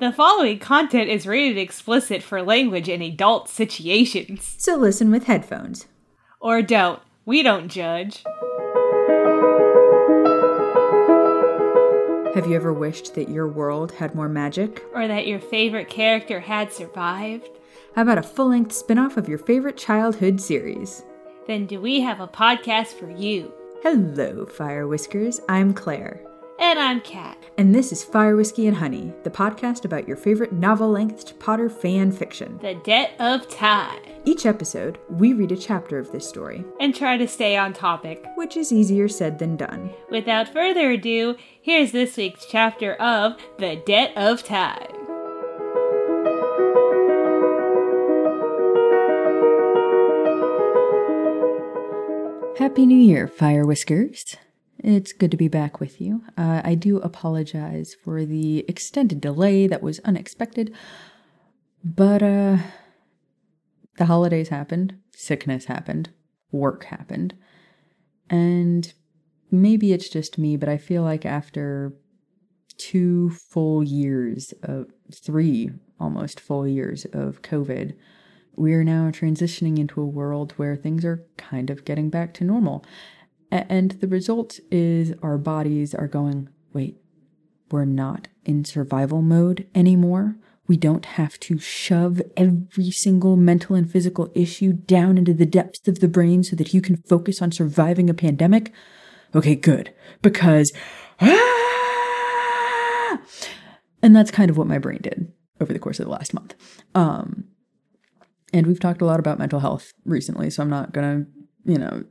The following content is rated explicit for language in adult situations. So listen with headphones. Or don't. We don't judge. Have you ever wished that your world had more magic? Or that your favorite character had survived? How about a full length spin off of your favorite childhood series? Then do we have a podcast for you? Hello, Fire Whiskers. I'm Claire. And I'm Kat. And this is Fire Whiskey and Honey, the podcast about your favorite novel length Potter fan fiction. The Debt of Time. Each episode, we read a chapter of this story, And try to stay on topic. which is easier said than done. Without further ado, here's this week's chapter of The Debt of Time. Happy New Year, Fire Whiskers. It's good to be back with you. Uh, I do apologize for the extended delay that was unexpected, but uh, the holidays happened, sickness happened, work happened, and maybe it's just me, but I feel like after two full years of three almost full years of COVID, we are now transitioning into a world where things are kind of getting back to normal. And the result is our bodies are going, wait, we're not in survival mode anymore. We don't have to shove every single mental and physical issue down into the depths of the brain so that you can focus on surviving a pandemic. Okay, good. Because, ah! and that's kind of what my brain did over the course of the last month. Um, and we've talked a lot about mental health recently, so I'm not gonna, you know,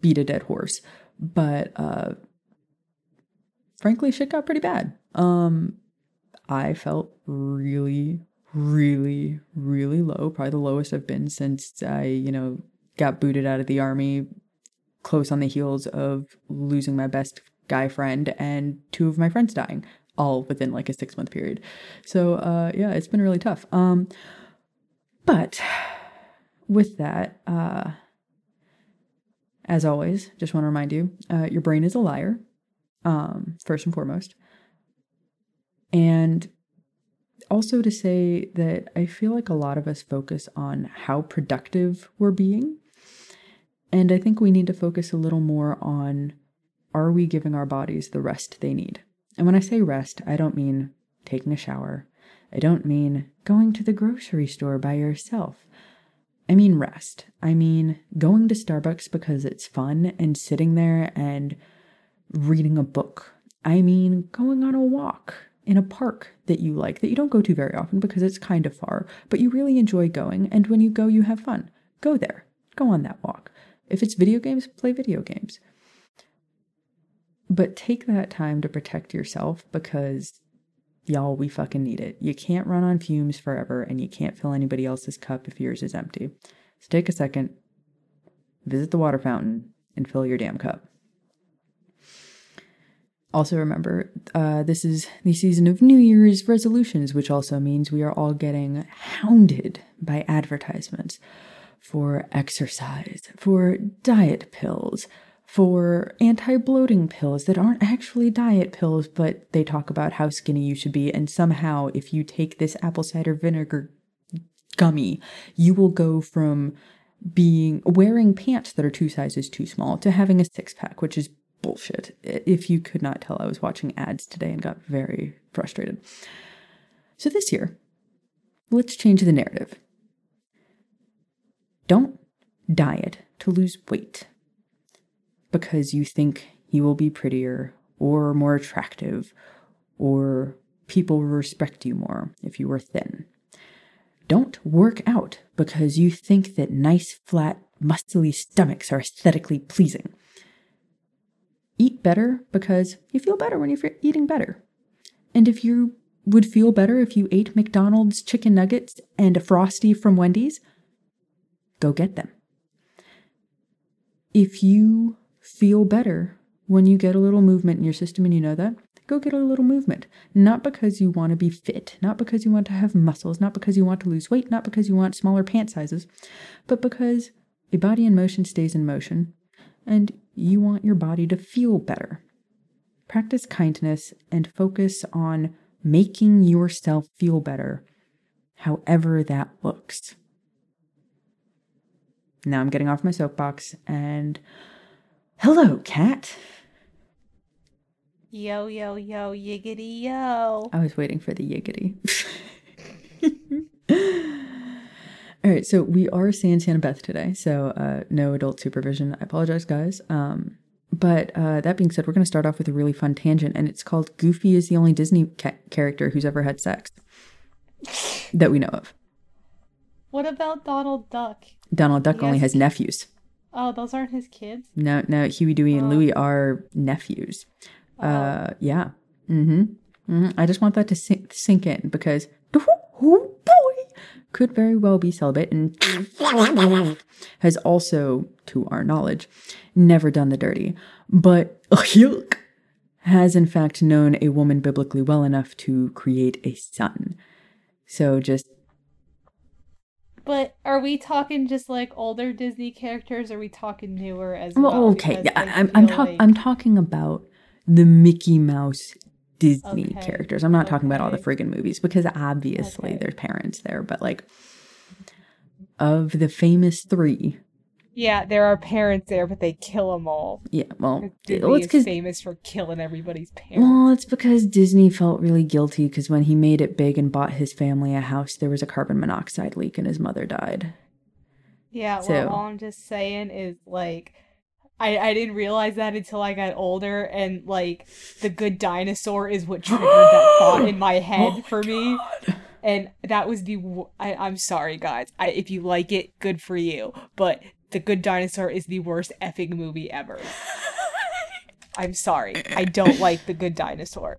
beat a dead horse. But uh frankly, shit got pretty bad. Um I felt really, really, really low, probably the lowest I've been since I, you know, got booted out of the army, close on the heels of losing my best guy friend and two of my friends dying, all within like a six month period. So uh yeah, it's been really tough. Um but with that, uh, as always, just want to remind you uh, your brain is a liar, um, first and foremost. And also to say that I feel like a lot of us focus on how productive we're being. And I think we need to focus a little more on are we giving our bodies the rest they need? And when I say rest, I don't mean taking a shower. I don't mean going to the grocery store by yourself. I mean rest. I mean going to Starbucks because it's fun and sitting there and reading a book. I mean going on a walk in a park that you like that you don't go to very often because it's kind of far, but you really enjoy going. And when you go, you have fun. Go there. Go on that walk. If it's video games, play video games. But take that time to protect yourself because y'all, we fucking need it. You can't run on fumes forever and you can't fill anybody else's cup if yours is empty. So take a second, visit the water fountain, and fill your damn cup. Also, remember, uh, this is the season of New Year's resolutions, which also means we are all getting hounded by advertisements for exercise, for diet pills, for anti bloating pills that aren't actually diet pills, but they talk about how skinny you should be. And somehow, if you take this apple cider vinegar gummy, you will go from being wearing pants that are two sizes too small to having a six pack, which is bullshit. If you could not tell, I was watching ads today and got very frustrated. So this year, let's change the narrative. Don't diet to lose weight because you think you will be prettier or more attractive or people will respect you more if you were thin. Don't work out because you think that nice, flat, muscly stomachs are aesthetically pleasing. Eat better because you feel better when you're eating better. And if you would feel better if you ate McDonald's chicken nuggets and a Frosty from Wendy's, go get them. If you feel better when you get a little movement in your system and you know that, go get a little movement. Not because you want to be fit, not because you want to have muscles, not because you want to lose weight, not because you want smaller pant sizes, but because a body in motion stays in motion and you want your body to feel better. Practice kindness and focus on making yourself feel better, however that looks. Now I'm getting off my soapbox and hello, Kat. Yo, yo, yo, yiggity yo. I was waiting for the yiggity. All right, so we are saying Santa Beth today, so uh, no adult supervision. I apologize, guys. Um, but uh, that being said, we're going to start off with a really fun tangent, and it's called Goofy is the only Disney ca- character who's ever had sex that we know of. What about Donald Duck? Donald Duck He only has has nephews. Oh, those aren't his kids? No, no, Huey, Dewey, and Oh. Louie are nephews. Oh. Uh, yeah. Mm-hmm. hmm I just want that to sink, sink in because oh boy could very well be celibate and has also, to our knowledge, never done the dirty. But Hyuk has in fact known a woman biblically well enough to create a son. So just But are we talking just like older Disney characters? Or are we talking newer as well, well? okay. I, I I'm talk, like- I'm talking about the Mickey Mouse Disney Okay. characters. I'm not talking about all the friggin' movies because obviously Okay. there's parents there, but like of the famous three, Yeah, there are parents there, but they kill them all. yeah. Well, Disney well, it's is famous for killing everybody's parents. well, it's because Disney felt really guilty because when he made it big and bought his family a house, there was a carbon monoxide leak and his mother died. Yeah, well, all I'm just saying is like I I didn't realize that until I got older and like the good dinosaur is what triggered that thought in my oh head Oh for me. And that was the I, am sorry guys. I if you like it, good for you. But The Good Dinosaur is the worst effing movie ever. I'm sorry. I don't like The Good Dinosaur.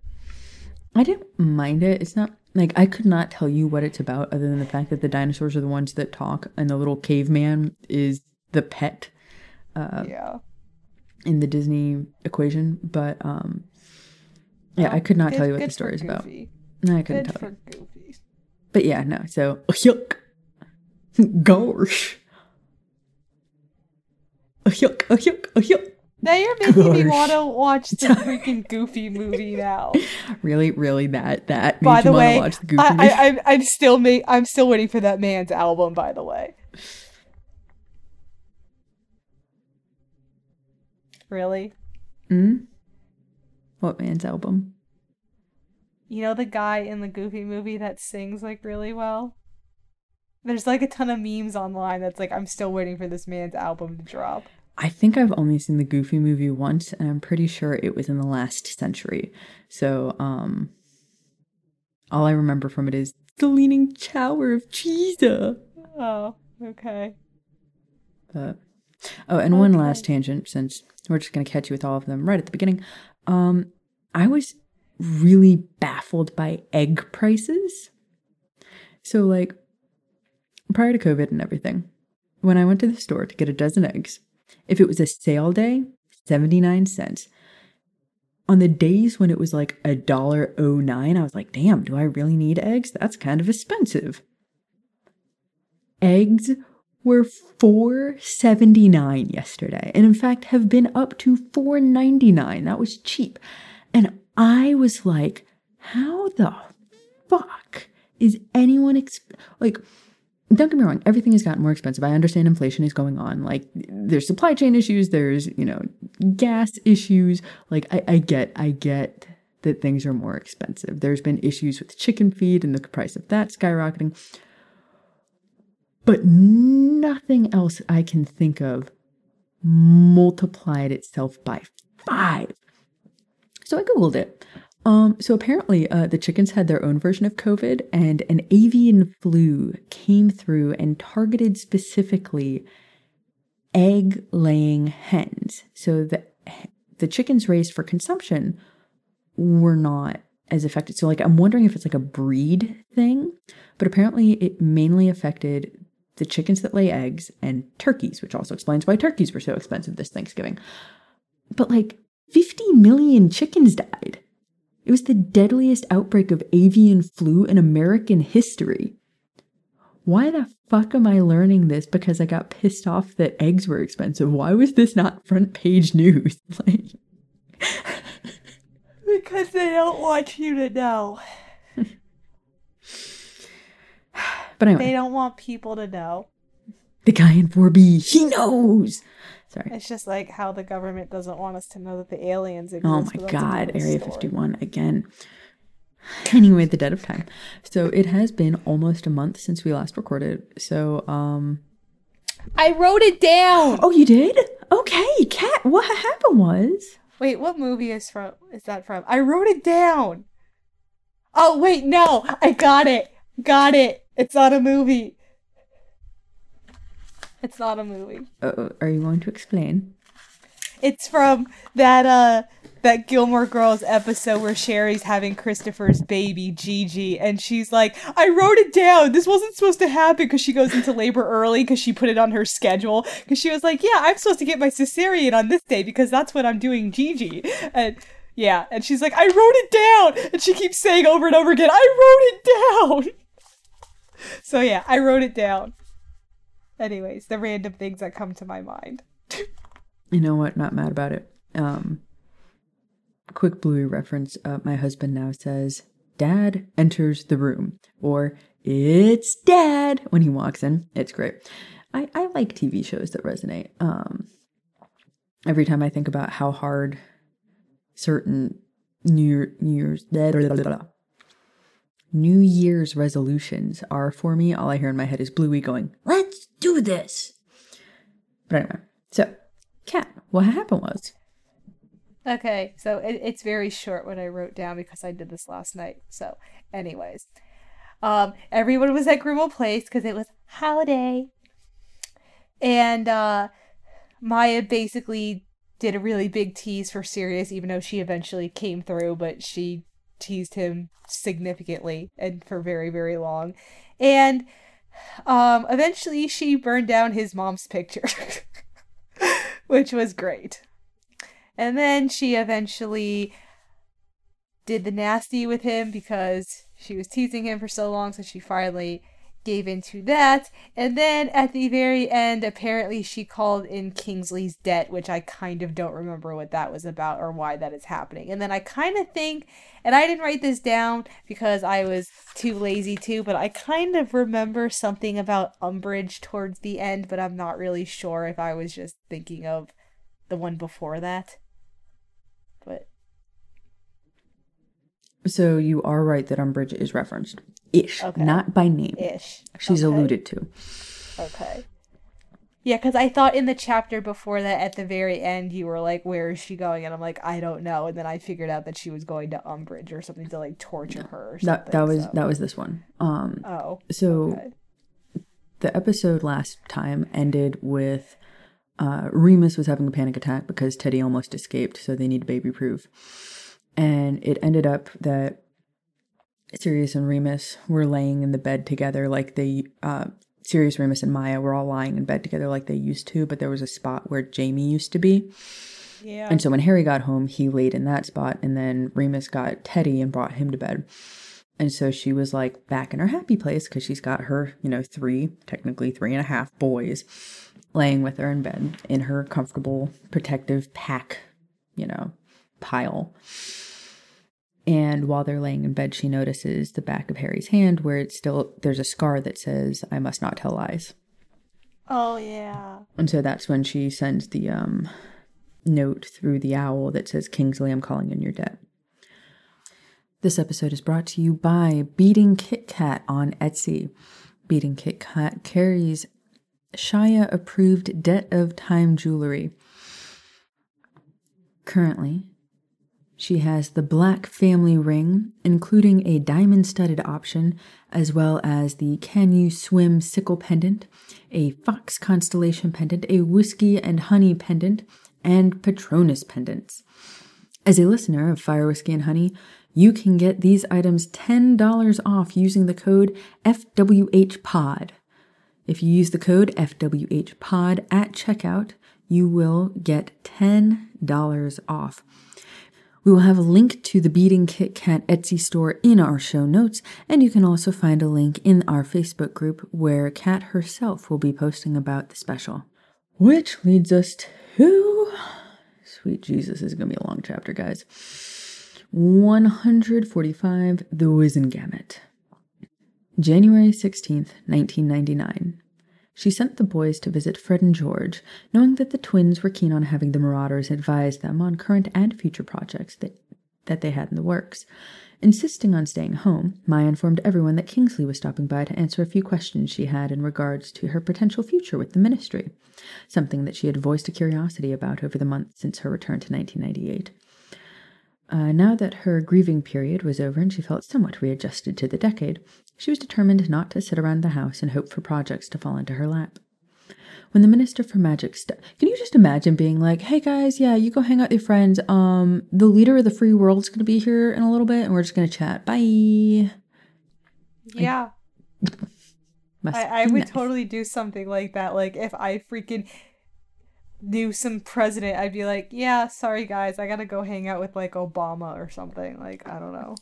I didn't mind it. It's not like I could not tell you what it's about other than the fact that the dinosaurs are the ones that talk and the little caveman is the pet yeah. in the Disney equation. But um yeah, I could not Good- tell you what the story is about. No, I couldn't Good tell you. Goofy. But yeah, no. So yuck. Gosh. Oh, yuck, oh, yuck, oh, yuck. Now you're making me want to watch the freaking Goofy movie now. Really, really that that by the way, watch the Goofy I, movie? I, I'm, I'm still ma- I'm still waiting for that man's album. By the way, really, Hmm? What man's album? you know the guy in the Goofy movie that sings like really well. There's like a ton of memes online that's like I'm still waiting for this man's album to drop. I think I've only seen the Goofy movie once, and I'm pretty sure it was in the last century. So, um, all I remember from it is the Leaning Tower of Cheesa. Oh, okay. But oh, and one last tangent, since we're just gonna catch you with all of them right at the beginning. Um, I was really baffled by egg prices. So, like, prior to COVID and everything, when I went to the store to get a dozen eggs, if it was a sale day, 79 cents. On the days when it was like a dollar oh nine, I was like, damn, do I really need eggs? That's kind of expensive. Eggs were 4.79 yesterday and in fact have been up to 4.99 that was cheap and i was like how the fuck is anyone exp- like don't get me wrong everything has gotten more expensive. I understand inflation is going on. Like there's supply chain issues there's you know gas issues. Like i, I get i get that things are more expensive. There's been issues with chicken feed and the price of that skyrocketing. But nothing else I can think of multiplied itself by five. So I googled it. Um, so apparently, uh, the chickens had their own version of COVID, and an avian flu came through and targeted specifically egg laying hens. So the the chickens raised for consumption were not as affected. So like I'm wondering if it's like a breed thing, but apparently it mainly affected the chickens that lay eggs and turkeys, which also explains why turkeys were so expensive this Thanksgiving. But like 50 million chickens died. It was the deadliest outbreak of avian flu in American history. Why the fuck am I learning this because I got pissed off that eggs were expensive? Why was this not front page news? like because they don't want you to know. but anyway, they don't want people to know. The guy in 4B, he knows. Sorry. It's just like how the government doesn't want us to know that the aliens exist. Oh my god, Area story. 51 again. Anyway, the debt of time. So it has been almost a month since we last recorded. So, um, I wrote it down. oh, you did? Okay, Kat, what happened was. Wait, what movie is from? Is that from? I wrote it down. Oh wait, no, I got it. Got it. It's not a movie. It's not a movie. Uh, are you going to explain? It's from that uh that Gilmore Girls episode where Sherry's having Christopher's baby Gigi and she's like, "I wrote it down. This wasn't supposed to happen because she goes into labor early because she put it on her schedule because she was like, "Yeah, I'm supposed to get my cesarean on this day because that's what I'm doing Gigi." And yeah, and she's like, "I wrote it down." And she keeps saying over and over again, "I wrote it down." So yeah, I wrote it down. Anyways, the random things that come to my mind. You know what? Not mad about it. Um, quick Bluey reference. Uh, my husband now says, "Dad enters the room," or "It's Dad" when he walks in. It's great. I I like TV shows that resonate. Um, every time I think about how hard certain New New Year's blah, blah, blah. New Year's resolutions are for me, all I hear in my head is Bluey going, "Let's do this." But anyway, so Kat, what happened was Okay, so it, it's very short what I wrote down because I did this last night. So, anyways, um, everyone was at Grimmauld Place because it was holiday, and uh, Maya basically did a really big tease for Sirius, even though she eventually came through, but she teased him significantly and for very very long, and um, eventually she burned down his mom's picture, which was great. And then she eventually did the nasty with him because she was teasing him for so long, so she finally gave into that. And then at the very end, apparently she called in Kingsley's debt, which I kind of don't remember what that was about or why that is happening. And then I kind of think, and I didn't write this down because I was too lazy to, but I kind of remember something about Umbridge towards the end, but I'm not really sure if I was just thinking of the one before that. But so you are right that Umbridge is referenced. Ish, Okay. not by name. ish. She's Okay. alluded to. Okay. Yeah, because I thought in the chapter before that, at the very end, you were like, "Where is she going?" And I'm like, "I don't know." And then I figured out that she was going to Umbridge or something to like torture her. Or something, That that was so- that was this one. Um Oh. so Okay. the episode last time ended with uh Remus was having a panic attack because Teddy almost escaped, so they need baby proof. And it ended up that Sirius and Remus were laying in the bed together like they uh Sirius, Remus, and Maya were all lying in bed together like they used to, but there was a spot where Jamie used to be. Yeah. And so when Harry got home, he laid in that spot, and then Remus got Teddy and brought him to bed. And so she was like back in her happy place because she's got her, you know, three, technically three and a half boys laying with her in bed in her comfortable, protective pack, you know, pile. And while they're laying in bed, she notices the back of Harry's hand where it's still, there's a scar that says, I must not tell lies. oh yeah. And so that's when she sends the um, note through the owl that says, Kingsley, I'm calling in your debt. This episode is brought to you by Beating Kit Kat on Etsy. Beating Kit Kat carries Shaya approved debt of time jewelry. Currently, she has the black family ring, including a diamond studded option, as well as the Can You Swim sickle pendant, a fox constellation pendant, a whiskey and honey pendant, and Patronus pendants. As a listener of Fire Whiskey and Honey, you can get these items $10 off using the code FWHPOD. If you use the code FWHPOD at checkout, you will get $10 off. We will have a link to the Beating Kit Kat Etsy store in our show notes, and you can also find a link in our Facebook group where Kat herself will be posting about the special. Which leads us to. Sweet Jesus, this is going to be a long chapter, guys. 145 The Wizengamot. January 16th, 1999. She sent the boys to visit Fred and George, knowing that the twins were keen on having the Marauders advise them on current and future projects that, that they had in the works. Insisting on staying home, Maya informed everyone that Kingsley was stopping by to answer a few questions she had in regards to her potential future with the ministry, something that she had voiced a curiosity about over the months since her return to 1998. Uh, now that her grieving period was over and she felt somewhat readjusted to the decade, she was determined not to sit around the house and hope for projects to fall into her lap. When the Minister for Magic st- can you just imagine being like, "Hey guys, yeah, you go hang out with your friends. Um, the leader of the free world's going to be here in a little bit, and we're just going to chat. Bye." Yeah. I, I would nice. totally do something like that. Like if I freaking knew some president, I'd be like, yeah, sorry guys, I gotta go hang out with like Obama or something. Like, I don't know.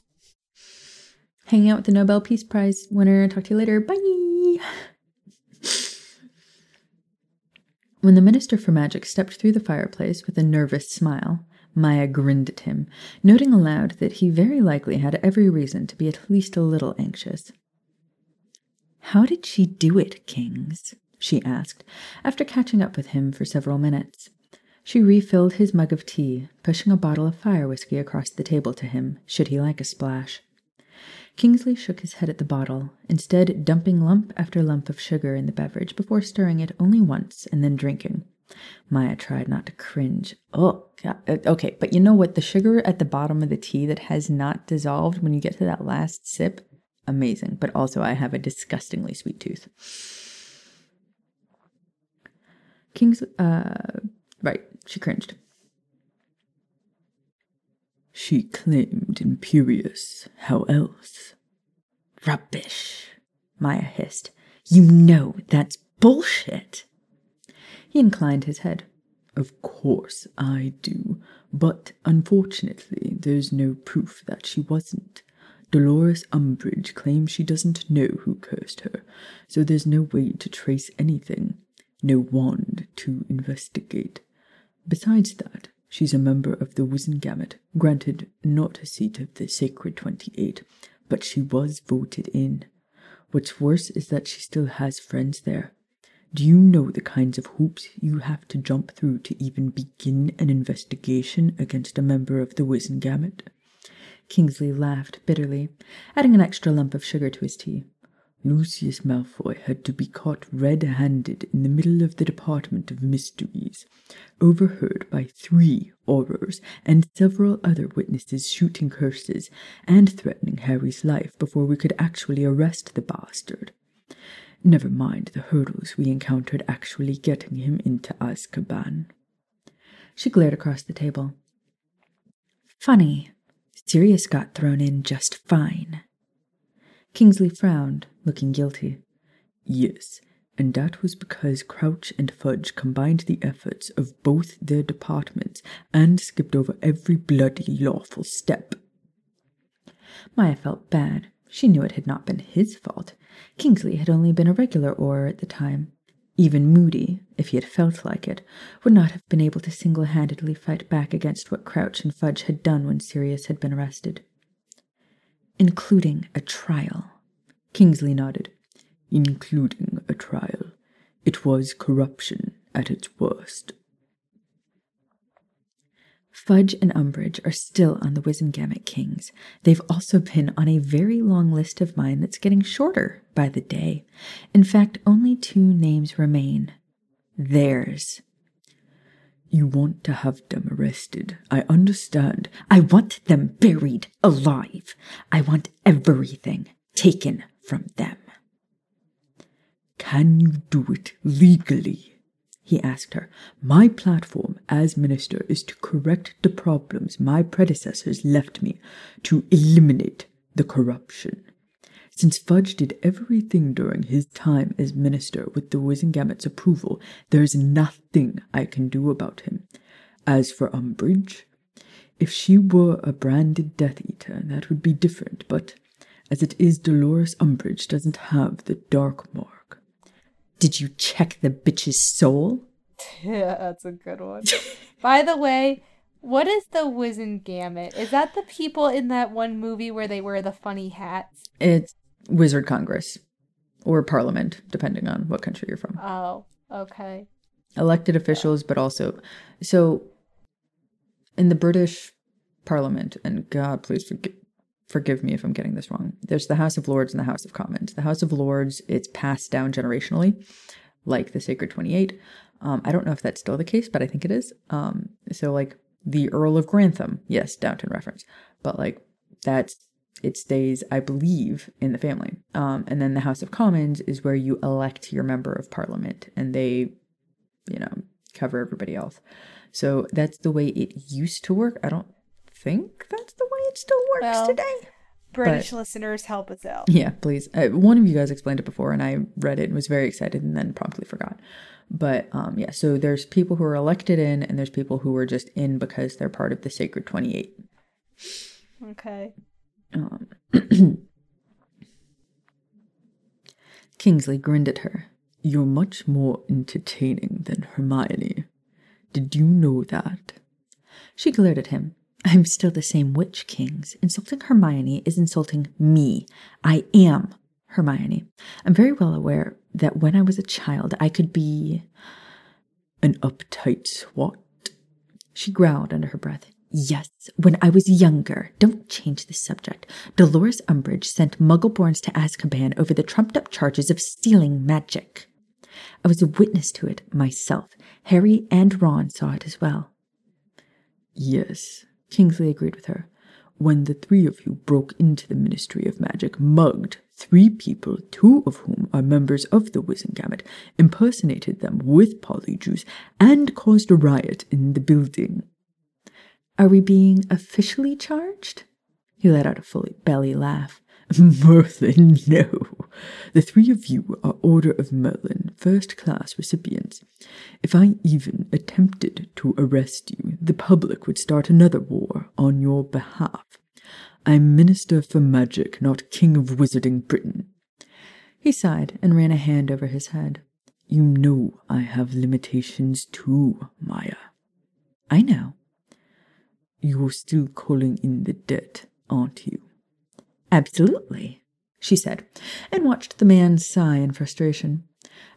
Hang out with the Nobel Peace Prize winner. Talk to you later. Bye. When the Minister for Magic stepped through the fireplace with a nervous smile, Maya grinned at him, noting aloud that he very likely had every reason to be at least a little anxious. How did she do it, Kings? she asked, after catching up with him for several minutes. She refilled his mug of tea, pushing a bottle of fire whiskey across the table to him, should he like a splash. Kingsley shook his head at the bottle, instead dumping lump after lump of sugar in the beverage before stirring it only once and then drinking. Maya tried not to cringe. Oh, God. uh, okay, but you know what? The sugar at the bottom of the tea that has not dissolved when you get to that last sip, amazing. But also, I have a disgustingly sweet tooth. Kingsley, uh, right, she cringed. She claimed Imperius. How else? Rubbish, Maya hissed. You know that's bullshit. He inclined his head. Of course I do, but unfortunately there's no proof that she wasn't. Dolores Umbridge claims she doesn't know who cursed her, so there's no way to trace anything, no wand to investigate. Besides that, she's a member of the Wizengamot, granted not a seat of the Sacred Twenty-Eight, but she was voted in. What's worse is that she still has friends there. Do you know the kinds of hoops you have to jump through to even begin an investigation against a member of the Wizengamot? Kingsley laughed bitterly, adding an extra lump of sugar to his tea. Lucius Malfoy had to be caught red-handed in the middle of the Department of Mysteries, overheard by three Aurors and several other witnesses shooting curses and threatening Harry's life before we could actually arrest the bastard. Never mind the hurdles we encountered actually getting him into Azkaban. She glared across the table. Funny, Sirius got thrown in just fine. Kingsley frowned, looking guilty. Yes, and that was because Crouch and Fudge combined the efforts of both their departments and skipped over every bloody lawful step. Maya felt bad. She knew it had not been his fault. Kingsley had only been a regular Auror at the time. Even Moody, if he had felt like it, would not have been able to single handedly fight back against what Crouch and Fudge had done when Sirius had been arrested. Including a trial. Kingsley nodded. Including a trial. It was corruption at its worst. Fudge and Umbridge are still on the Wizengamot Kings. They've also been on a very long list of mine that's getting shorter by the day. In fact, only two names remain. Theirs. You want to have them arrested. I understand. I want them buried alive. I want everything taken from them. Can you do it legally? he asked her. My platform as minister is to correct the problems my predecessors left me, to eliminate the corruption. Since Fudge did everything during his time as minister with the Wizengamot's approval, there's nothing I can do about him. As for Umbridge, if she were a branded Death Eater, that would be different, but as it is, Dolores Umbridge doesn't have the dark mark. Did you check the bitch's soul? Yeah, that's a good one. By the way, what is the Wizengamot? Is that the people in that one movie where they wear the funny hats? It's Wizard Congress or Parliament, depending on what country you're from. Oh, okay. Elected officials, but also so in the British Parliament, and God, please forgive forgive me if I'm getting this wrong. There's the House of Lords and the House of Commons. The House of Lords, it's passed down generationally, like the Sacred 28. Um, I don't know if that's still the case, but I think it is. Um, so like the Earl of Grantham, yes, Downton reference, but like that's it stays, I believe, in the family. Um, and then the House of Commons is where you elect your member of Parliament, and they, you know, cover everybody else. So that's the way it used to work. I don't think that's the way it still works Well, today. British listeners, help us out. Yeah, please. Uh, one of you guys explained it before, and I read it and was very excited, and then promptly forgot. But um, yeah, so there's people who are elected in, and there's people who are just in because they're part of the Sacred Twenty Eight. Okay. Um, Kingsley grinned at her. You're much more entertaining than Hermione. Did you know that? She glared at him. I'm still the same witch, Kings. Insulting Hermione is insulting me. I am Hermione. I'm very well aware that when I was a child, I could be an uptight swat. She growled under her breath. Yes, when I was younger. Don't change the subject. Dolores Umbridge sent Muggleborns to Azkaban over the trumped up charges of stealing magic. I was a witness to it myself. Harry and Ron saw it as well. Yes, Kingsley agreed with her. When the three of you broke into the Ministry of Magic, mugged three people, two of whom are members of the Wizengamot, impersonated them with polyjuice, and caused a riot in the building. Are we being officially charged? He let out a full belly laugh. Merlin, no. The three of you are Order of Merlin, first class recipients. If I even attempted to arrest you, the public would start another war on your behalf. I'm Minister for Magic, not King of Wizarding Britain. He sighed and ran a hand over his head. You know I have limitations too, Maya. I know. You're still calling in the debt, aren't you? Absolutely, she said, and watched the man sigh in frustration.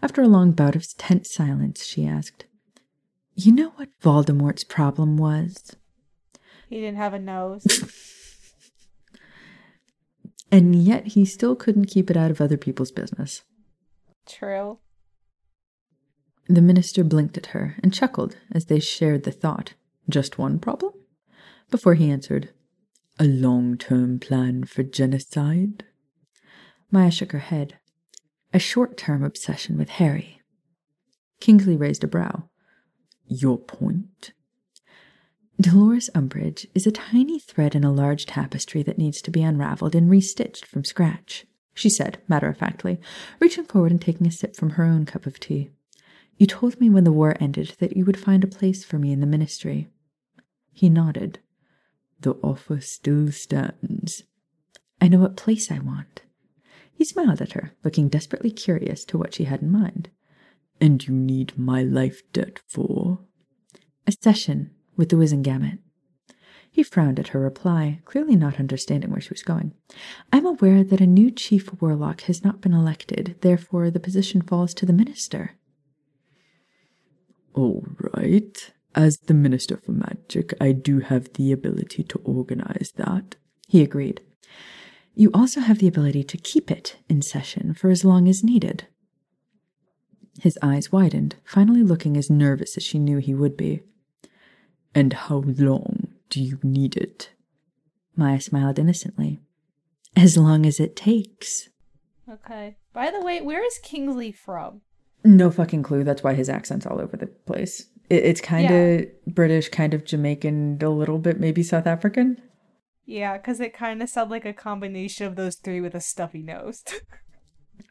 After a long bout of tense silence, she asked, You know what Voldemort's problem was? He didn't have a nose. And yet he still couldn't keep it out of other people's business. True. The minister blinked at her and chuckled as they shared the thought. Just one problem? Before he answered, A long term plan for genocide? Maya shook her head. A short term obsession with Harry. Kingsley raised a brow. Your point? Dolores Umbridge is a tiny thread in a large tapestry that needs to be unraveled and restitched from scratch, she said, matter of factly, reaching forward and taking a sip from her own cup of tea. You told me when the war ended that you would find a place for me in the ministry. He nodded. The offer still stands. I know what place I want. He smiled at her, looking desperately curious to what she had in mind. And you need my life debt for? A session with the Wizengamot. He frowned at her reply, clearly not understanding where she was going. I'm aware that a new chief warlock has not been elected, therefore the position falls to the minister. All right. As the Minister for Magic, I do have the ability to organize that, he agreed. You also have the ability to keep it in session for as long as needed. His eyes widened, finally looking as nervous as she knew he would be. And how long do you need it? Maya smiled innocently. As long as it takes. Okay. By the way, where is Kingsley from? No fucking clue. That's why his accent's all over the place. It, it's kind of British, kind of Jamaican, a little bit maybe South African. Yeah, because it kind of sounded like a combination of those three with a stuffy nose.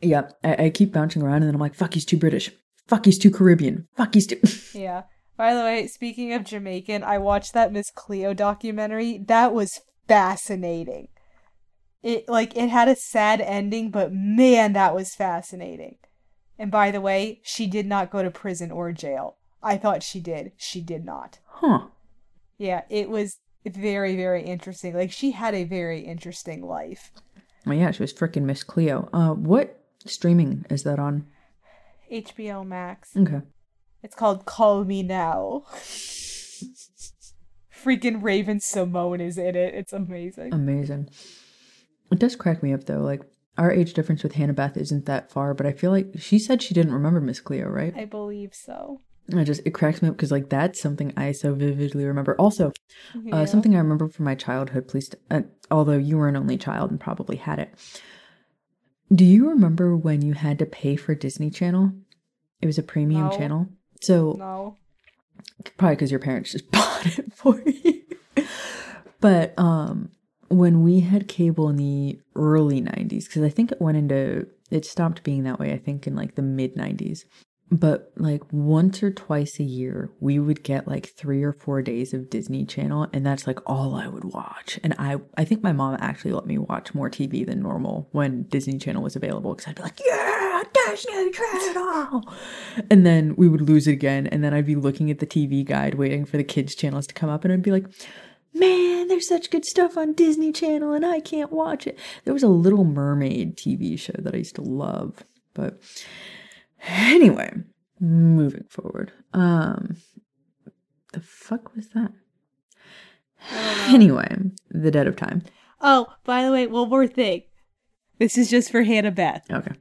Yeah, I, I keep bouncing around and then I'm like, fuck, he's too British. Fuck, he's too Caribbean. Fuck, he's too. yeah. By the way, speaking of Jamaican, I watched that Miss Cleo documentary. That was fascinating. It like it had a sad ending, but man, that was fascinating. And by the way, she did not go to prison or jail. I thought she did. She did not. huh. Yeah, it was very, very interesting. Like she had a very interesting life. Oh yeah, she was freaking Miss Cleo. Uh, what streaming is that on? HBO Max. Okay. It's called Call Me Now. Freaking Raven-Symoné is in it. It's amazing. Amazing. It does crack me up though. Like our age difference with Hannah Beth isn't that far, but I feel like she said she didn't remember Miss Cleo, right? I believe so. I just it cracks me up because like that's something I so vividly remember. Also, Yeah. uh, something I remember from my childhood. Please, uh, although you were an only child and probably had it. Do you remember when you had to pay for Disney Channel? It was a premium No. channel. So No. probably because your parents just bought it for you. but um, when we had cable in the early '90s, because I think it went into it stopped being that way. I think in like the mid '90s. But like once or twice a year, we would get like three or four days of Disney Channel, and that's like all I would watch. And I, I think my mom actually let me watch more TV than normal when Disney Channel was available, because I'd be like, "Yeah, Disney Channel," and then we would lose it again, and then I'd be looking at the TV guide, waiting for the kids' channels to come up, and I'd be like, "Man, there's such good stuff on Disney Channel, and I can't watch it." There was a Little Mermaid TV show that I used to love, but Anyway, moving forward. Um the fuck was that? Anyway, the debt of time. Oh, by the way, one more thing. This is just for Hannah Beth. Okay.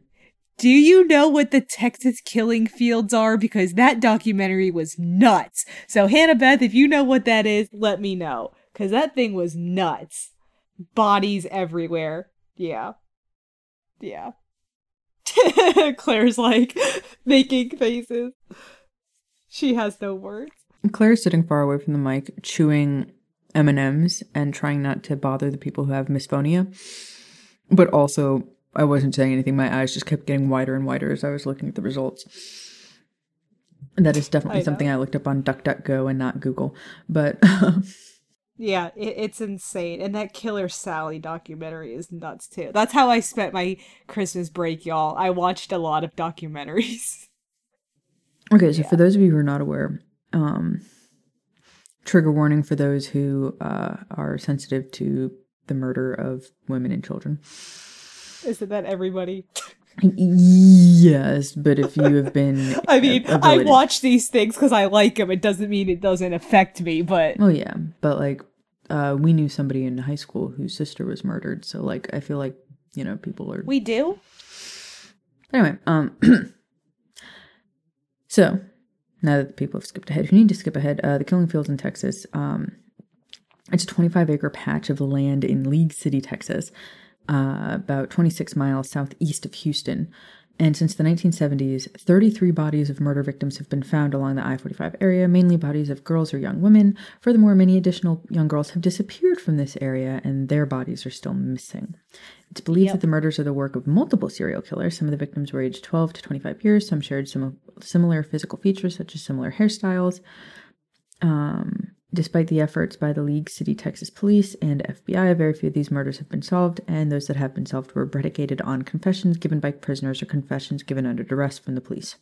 Do you know what the Texas killing fields are? Because that documentary was nuts. So, Hannah Beth, if you know what that is, let me know. Because that thing was nuts. Bodies everywhere. Yeah. Yeah. Claire's like making faces. She has no words. Claire's sitting far away from the mic, chewing M&Ms and trying not to bother the people who have misophonia. But also, I wasn't saying anything. My eyes just kept getting wider and wider as I was looking at the results. And that is definitely I something I looked up on DuckDuckGo and not Google. But Yeah, it, it's insane. And that Killer Sally documentary is nuts too. That's how I spent my Christmas break, y'all. I watched a lot of documentaries. Okay, so for those of you who are not aware, um, trigger warning for those who uh, are sensitive to the murder of women and children. Isn't that everybody? Yes, but if you have been, I mean, I watch these things because I like them. It doesn't mean it doesn't affect me, but Oh yeah, but like, uh, we knew somebody in high school whose sister was murdered, so like, I feel like you know people are we do. Anyway, um, so now that the people have skipped ahead, who need to skip ahead, uh, the Killing Fields in Texas, um, it's a 25 acre patch of land in League City, Texas, uh, about 26 miles southeast of Houston. And since the 1970s, 33 bodies of murder victims have been found along the I 45 area, mainly bodies of girls or young women. Furthermore, many additional young girls have disappeared from this area, and their bodies are still missing. It's believed Yep. that the murders are the work of multiple serial killers. Some of the victims were aged 12 to 25 years. Some shared some similar physical features, such as similar hairstyles. Um, despite the efforts by the League City, Texas Police and FBI, very few of these murders have been solved, and those that have been solved were predicated on confessions given by prisoners or confessions given under duress from the police.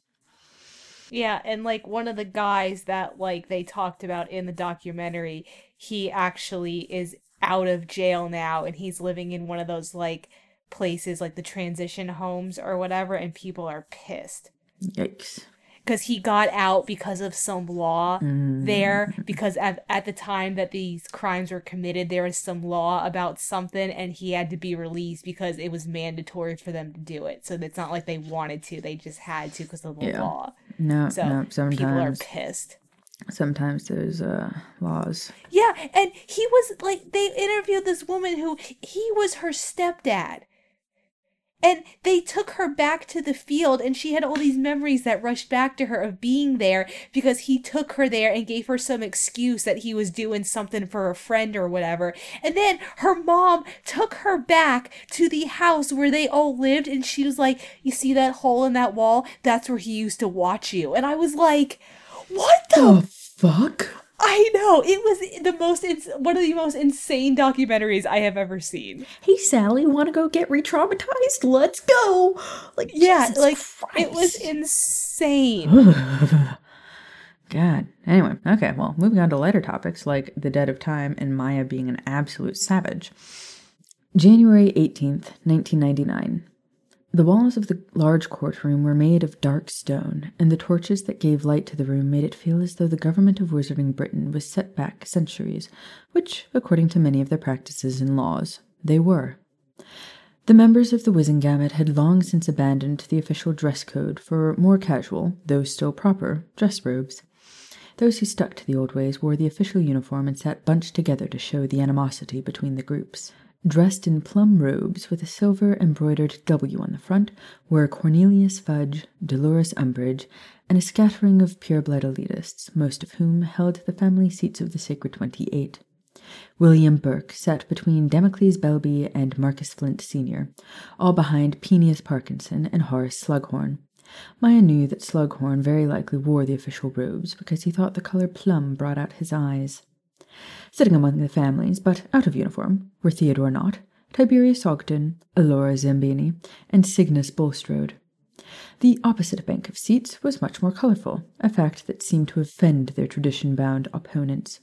Yeah, and like one of the guys that like they talked about in the documentary, he actually is out of jail now and he's living in one of those like places like the transition homes or whatever and people are pissed Yikes. Because he got out because of some law there because at, at the time that these crimes were committed there was some law about something and he had to be released because it was mandatory for them to do it. So it's not like they wanted to they just had to because of the Yeah. law. No, so no, people are sometimes, pissed. Sometimes there's uh, laws. yeah and he was like they interviewed this woman who he was her stepdad and they took her back to the field and she had all these memories that rushed back to her of being there because he took her there and gave her some excuse that he was doing something for a friend or whatever. And then her mom took her back to the house where they all lived and she was like you see that hole in that wall? That's where he used to watch you. And i was like what the The fuck? I know it was the most ins- one of the most insane documentaries I have ever seen. Hey, Sally, want to go get re-traumatized? Let's go. Like, Yeah, Jesus like it was insane. God. Anyway, okay, well, moving on to lighter topics like the debt of time and Maya being an absolute savage. January 18th, 1999. The walls of the large courtroom were made of dark stone, and the torches that gave light to the room made it feel as though the government of Wizarding Britain was set back centuries, which, according to many of their practices and laws, they were. The members of the Wizengamot had long since abandoned the official dress code for more casual, though still proper, dress robes. Those who stuck to the old ways wore the official uniform and sat bunched together to show the animosity between the groups. Dressed in plum robes with a silver embroidered W on the front were Cornelius Fudge, Dolores Umbridge, and a scattering of pure-blood elitists, most of whom held the family seats of the Sacred Twenty-Eight. William Burke sat between Damocles Belby and Marcus Flint Sr., all behind Peneus Parkinson and Horace Slughorn. Maya knew that Slughorn very likely wore the official robes because he thought the color plum brought out his eyes. Sitting among the families, but out of uniform, were Theodore Nott, Tiberius Ogden, Elora Zabini, and Cygnus Bulstrode. The opposite bank of seats was much more colorful, a fact that seemed to offend their tradition-bound opponents.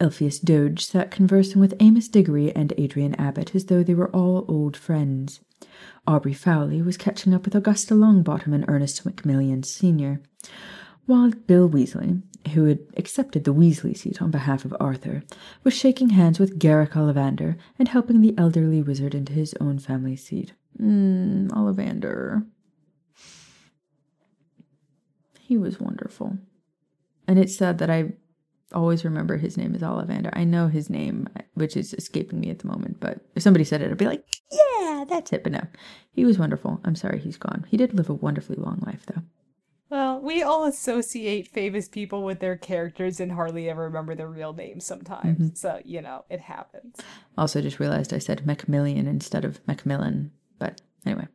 Elphias Doge sat conversing with Amos Diggory and Adrian Abbott as though they were all old friends. Aubrey Fowley was catching up with Augusta Longbottom and Ernest Macmillan Sr., while Bill Weasley, who had accepted the Weasley seat on behalf of Arthur, was shaking hands with Garrick Ollivander and helping the elderly wizard into his own family seat. Mmm, Ollivander. He was wonderful. And it's sad that I always remember his name is Ollivander. I know his name, which is escaping me at the moment, but if somebody said it, I'd be like, yeah, that's it. But no, he was wonderful. I'm sorry he's gone. He did live a wonderfully long life, though. Well, we all associate famous people with their characters and hardly ever remember their real names sometimes. Mm-hmm. So, you know, it happens. Also, just realized I said Macmillan instead of Macmillan. But anyway.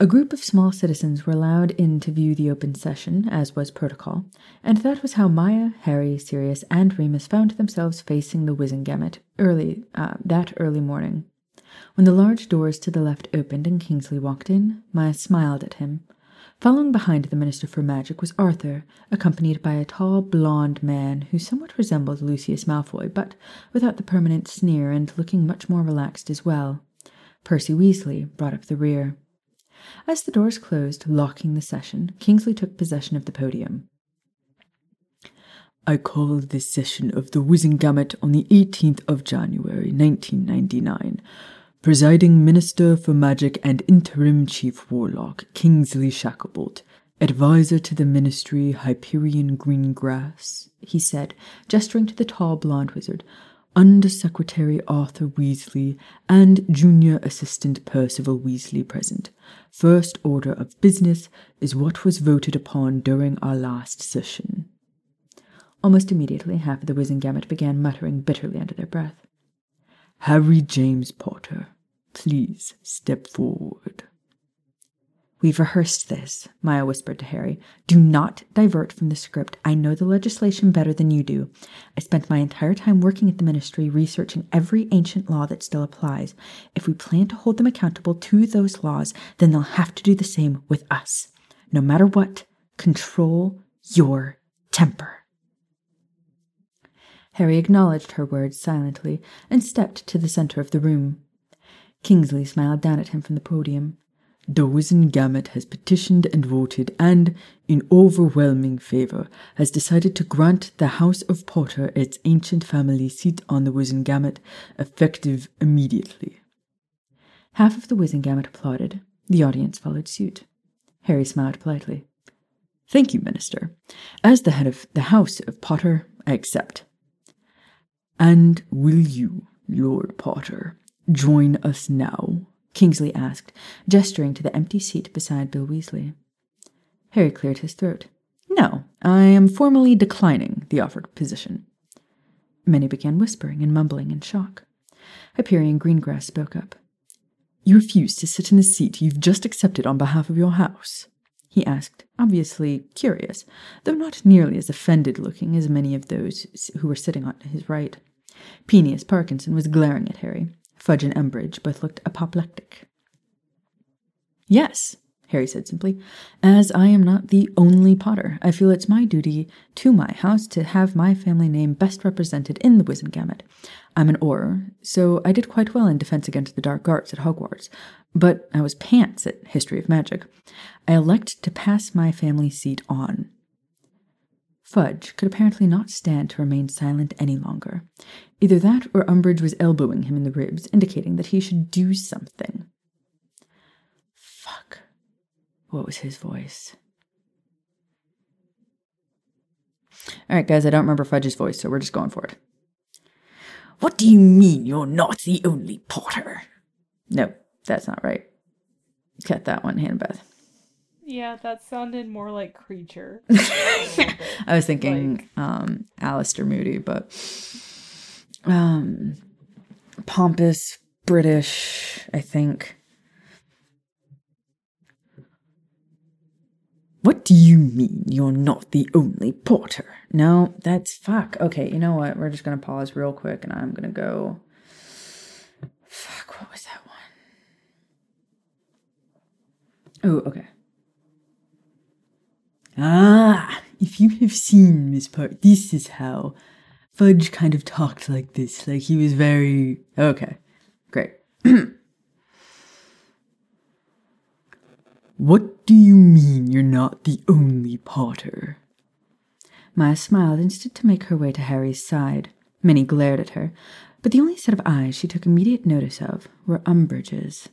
A group of small citizens were allowed in to view the open session, as was protocol, and that was how Maya, Harry, Sirius, and Remus found themselves facing the Wizengamot early uh, that early morning. When the large doors to the left opened and Kingsley walked in, Maya smiled at him. Following behind the Minister for Magic was Arthur, accompanied by a tall, blond man who somewhat resembled Lucius Malfoy, but without the permanent sneer and looking much more relaxed as well. Percy Weasley brought up the rear. As the doors closed, locking the session, Kingsley took possession of the podium. I call this session of the Wizengamot on the 18th of January, 1999. Presiding Minister for Magic and Interim Chief Warlock, Kingsley Shacklebolt. Advisor to the Ministry, Hyperion Greengrass, he said, gesturing to the tall blond wizard. Undersecretary Arthur Weasley, and Junior Assistant Percival Weasley present. First order of business is what was voted upon during our last session. Almost immediately, half of the Wizengamot began muttering bitterly under their breath. Harry James Potter, please step forward. We've rehearsed this, Maya whispered to Harry. Do not divert from the script. I know the legislation better than you do. I spent my entire time working at the ministry researching every ancient law that still applies. If we plan to hold them accountable to those laws, then they'll have to do the same with us. No matter what, control your temper. Harry acknowledged her words silently and stepped to the center of the room. Kingsley smiled down at him from the podium. The Wizengamot has petitioned and voted and, in overwhelming favor, has decided to grant the House of Potter its ancient family seat on the Wizengamot, effective immediately. Half of the Wizengamot applauded. The audience followed suit. Harry smiled politely. Thank you, Minister. As the head of the House of Potter, I accept. And will you, Lord Potter, join us now? Kingsley asked, gesturing to the empty seat beside Bill Weasley. Harry cleared his throat. No, I am formally declining the offered position. Many began whispering and mumbling in shock. Hyperion Greengrass spoke up. You refuse to sit in the seat you've just accepted on behalf of your house? he asked, obviously curious, though not nearly as offended looking as many of those who were sitting on his right. Peneus Parkinson was glaring at Harry, Fudge and Umbridge both looked apoplectic. Yes, Harry said simply. As I am not the only Potter, I feel it's my duty to my house to have my family name best represented in the Wizengamot. I'm an Auror, so I did quite well in Defense Against the Dark Arts at Hogwarts, but I was pants at History of Magic. I elect to pass my family seat on. Fudge could apparently not stand to remain silent any longer. Either that or Umbridge was elbowing him in the ribs, indicating that he should do something. Fuck. What was his voice? All right, guys, I don't remember Fudge's voice, so we're just going for it. What do you mean you're not the only Potter? No, that's not right. Cut that one, Hannah Yeah, that sounded more like Kreacher. I was thinking like... um Alastor Moody, but um pompous British, I think. What do you mean you're not the only Potter? No, that's fuck. Okay, you know what? We're just gonna pause real quick and I'm gonna go. Fuck, what was that one? Oh, okay. Ah, if you have seen Miss Park, this is how Fudge kind of talked like this. Like he was very. Okay, great. What do you mean you're not the only Potter? Maya smiled and stood to make her way to Harry's side. Minnie glared at her, but the only set of eyes she took immediate notice of were Umbridge's.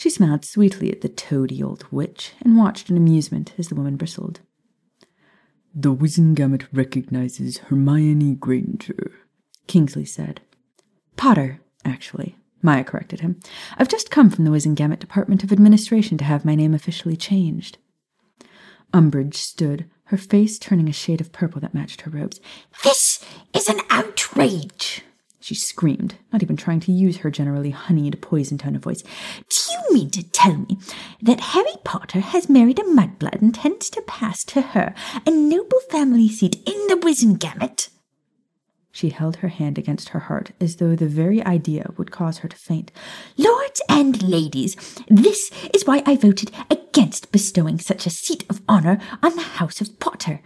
She smiled sweetly at the toady old witch and watched in amusement as the woman bristled. The Wizengamot recognizes Hermione Granger, Kingsley said. Potter, actually. Maya corrected him. I've just come from the Wizengamot Department of Administration to have my name officially changed. Umbridge stood, her face turning a shade of purple that matched her robes. This is an outrage! She screamed, not even trying to use her generally honeyed poison tone of voice. Do you mean to tell me that Harry Potter has married a mudblood and intends to pass to her a noble family seat in the Wizengamot? She held her hand against her heart as though the very idea would cause her to faint. Lords and ladies, this is why I voted against bestowing such a seat of honor on the House of Potter.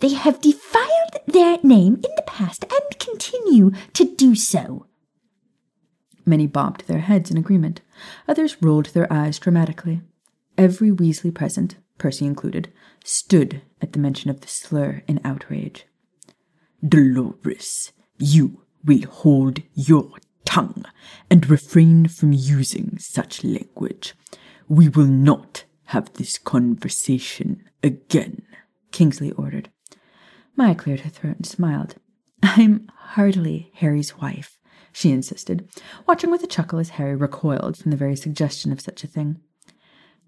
They have defiled their name in the past and continue to do so. Many bobbed their heads in agreement. Others rolled their eyes dramatically. Every Weasley present, Percy included, stood at the mention of the slur in outrage. Dolores, you will hold your tongue and refrain from using such language. We will not have this conversation again, Kingsley ordered. Maya cleared her throat and smiled. I'm hardly Harry's wife, she insisted, watching with a chuckle as Harry recoiled from the very suggestion of such a thing.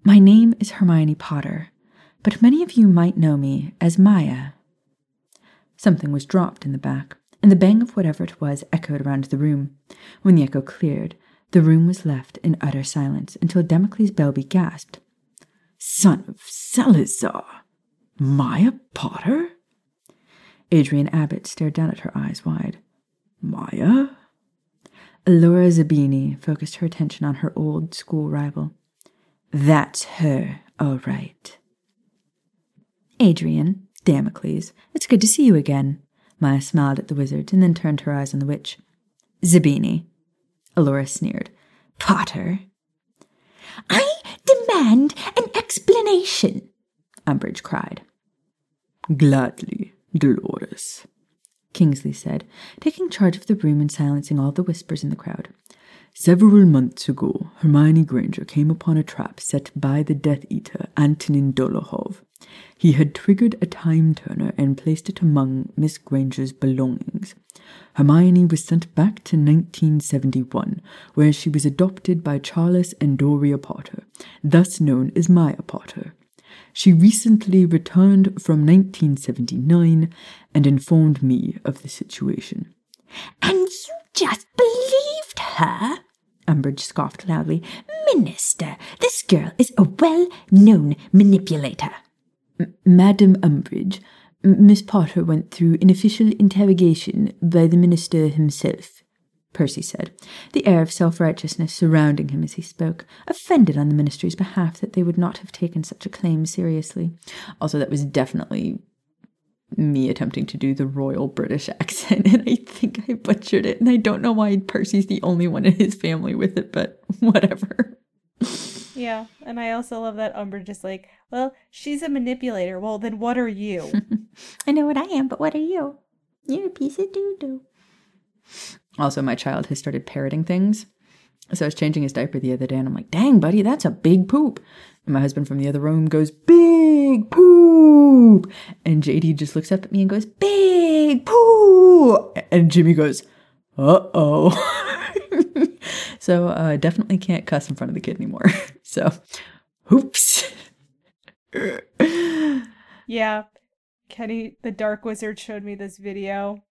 My name is Hermione Potter, but many of you might know me as Maya. Something was dropped in the back, and the bang of whatever it was echoed around the room. When the echo cleared, the room was left in utter silence until Damocles Belby gasped. Son of Salazar! Maya Potter? Adrian Abbott stared down at her eyes wide. Maya? Laura Zabini focused her attention on her old school rival. That's her, all right. Adrian, Damocles, it's good to see you again. Maya smiled at the wizard and then turned her eyes on the witch. Zabini. Alora sneered. Potter. I demand an explanation, Umbridge cried. Gladly, Dolores, Kingsley said, taking charge of the room and silencing all the whispers in the crowd. Several months ago, Hermione Granger came upon a trap set by the Death Eater Antonin Dolohov. He had triggered a time turner and placed it among Miss Granger's belongings. Hermione was sent back to 1971, where she was adopted by Charles and Doria Potter, thus known as Maya Potter. She recently returned from 1979 and informed me of the situation. And you just believed her? Umbridge scoffed loudly. Minister, this girl is a well known manipulator. Madam Umbridge, Miss Potter went through an official interrogation by the minister himself, Percy said, the air of self righteousness surrounding him as he spoke, offended on the ministry's behalf that they would not have taken such a claim seriously. Also, that was definitely me attempting to do the royal British accent, and I think I butchered it, and I don't know why Percy's the only one in his family with it, but whatever. Yeah, and I also love that Umbridge is like, well, she's a manipulator. Well, then what are you? I know what I am, but what are you? You're a piece of doo doo. Also, my child has started parroting things. So I was changing his diaper the other day, and I'm like, dang, buddy, that's a big poop. And my husband from the other room goes, big poop. And JD just looks up at me and goes, big poop. And Jimmy goes, uh oh. so uh, definitely can't cuss in front of the kid anymore. so, oops. yeah, Kenny, the Dark Wizard, showed me this video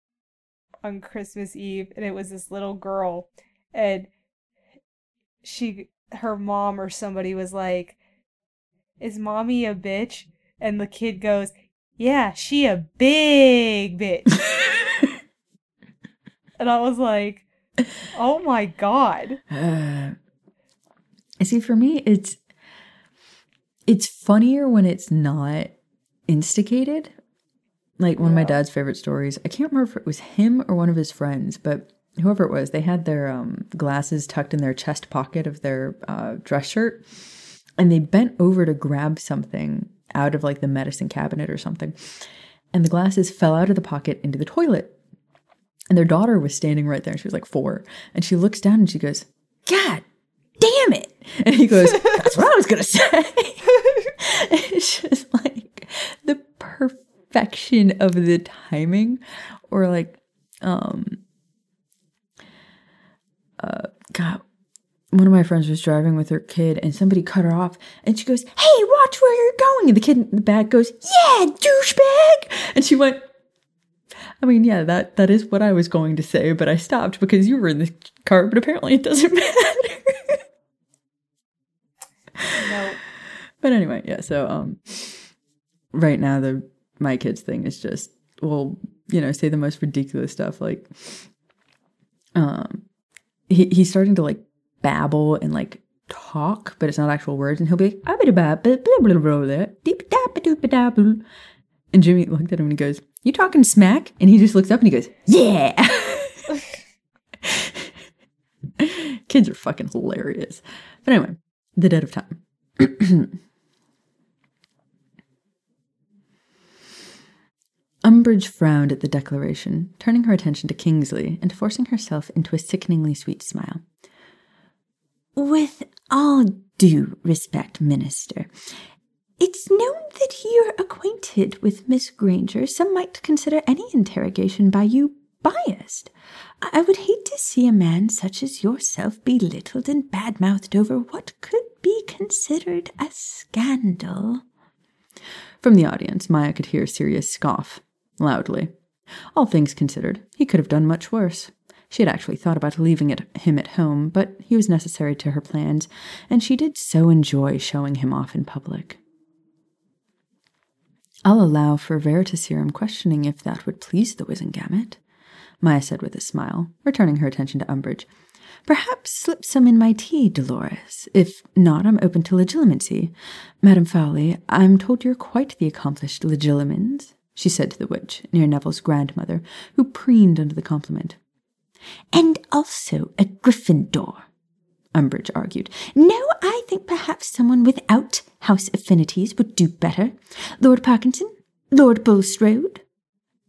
on Christmas Eve, and it was this little girl, and she, her mom or somebody was like, "Is mommy a bitch?" And the kid goes, "Yeah, she a big bitch." and I was like, "Oh my god!" Uh, see, for me, it's it's funnier when it's not instigated. Like one of my dad's favorite stories. I can't remember if it was him or one of his friends, but whoever it was, they had their um, glasses tucked in their chest pocket of their uh, dress shirt, and they bent over to grab something out of like the medicine cabinet or something, and the glasses fell out of the pocket into the toilet. And their daughter was standing right there. She was like four, and she looks down and she goes, "God damn it!" And he goes, "That's what I was gonna say." it's just like the perfection of the timing, or like, um, uh, God, one of my friends was driving with her kid and somebody cut her off and she goes, Hey, watch where you're going. And the kid in the back goes, Yeah, douchebag. And she went, I mean, yeah, that, that is what I was going to say, but I stopped because you were in the car, but apparently it doesn't matter. No. But anyway, yeah, so um right now the my kids thing is just well, you know, say the most ridiculous stuff like um he, he's starting to like babble and like talk, but it's not actual words, and he'll be like, and Jimmy looked at him and he goes, You talking smack? And he just looks up and he goes, Yeah. Kids are fucking hilarious. But anyway, the debt of time. Umbridge frowned at the declaration, turning her attention to Kingsley and forcing herself into a sickeningly sweet smile. With all due respect, Minister, it's known that you're acquainted with Miss Granger. Some might consider any interrogation by you biased. I would hate to see a man such as yourself belittled and bad-mouthed over what could be considered a scandal. From the audience, Maya could hear Sirius scoff loudly. All things considered, he could have done much worse. She had actually thought about leaving it, him at home, but he was necessary to her plans, and she did so enjoy showing him off in public. I'll allow for Veritaserum questioning if that would please the Wizengamot, Maya said with a smile, returning her attention to Umbridge. Perhaps slip some in my tea, Dolores. If not, I'm open to legilimency. Madame Fowley, I'm told you're quite the accomplished legilimens, she said to the witch, near Neville's grandmother, who preened under the compliment. And also a Gryffindor, Umbridge argued. No, I think perhaps someone without house affinities would do better. Lord Parkinson? Lord Bulstrode?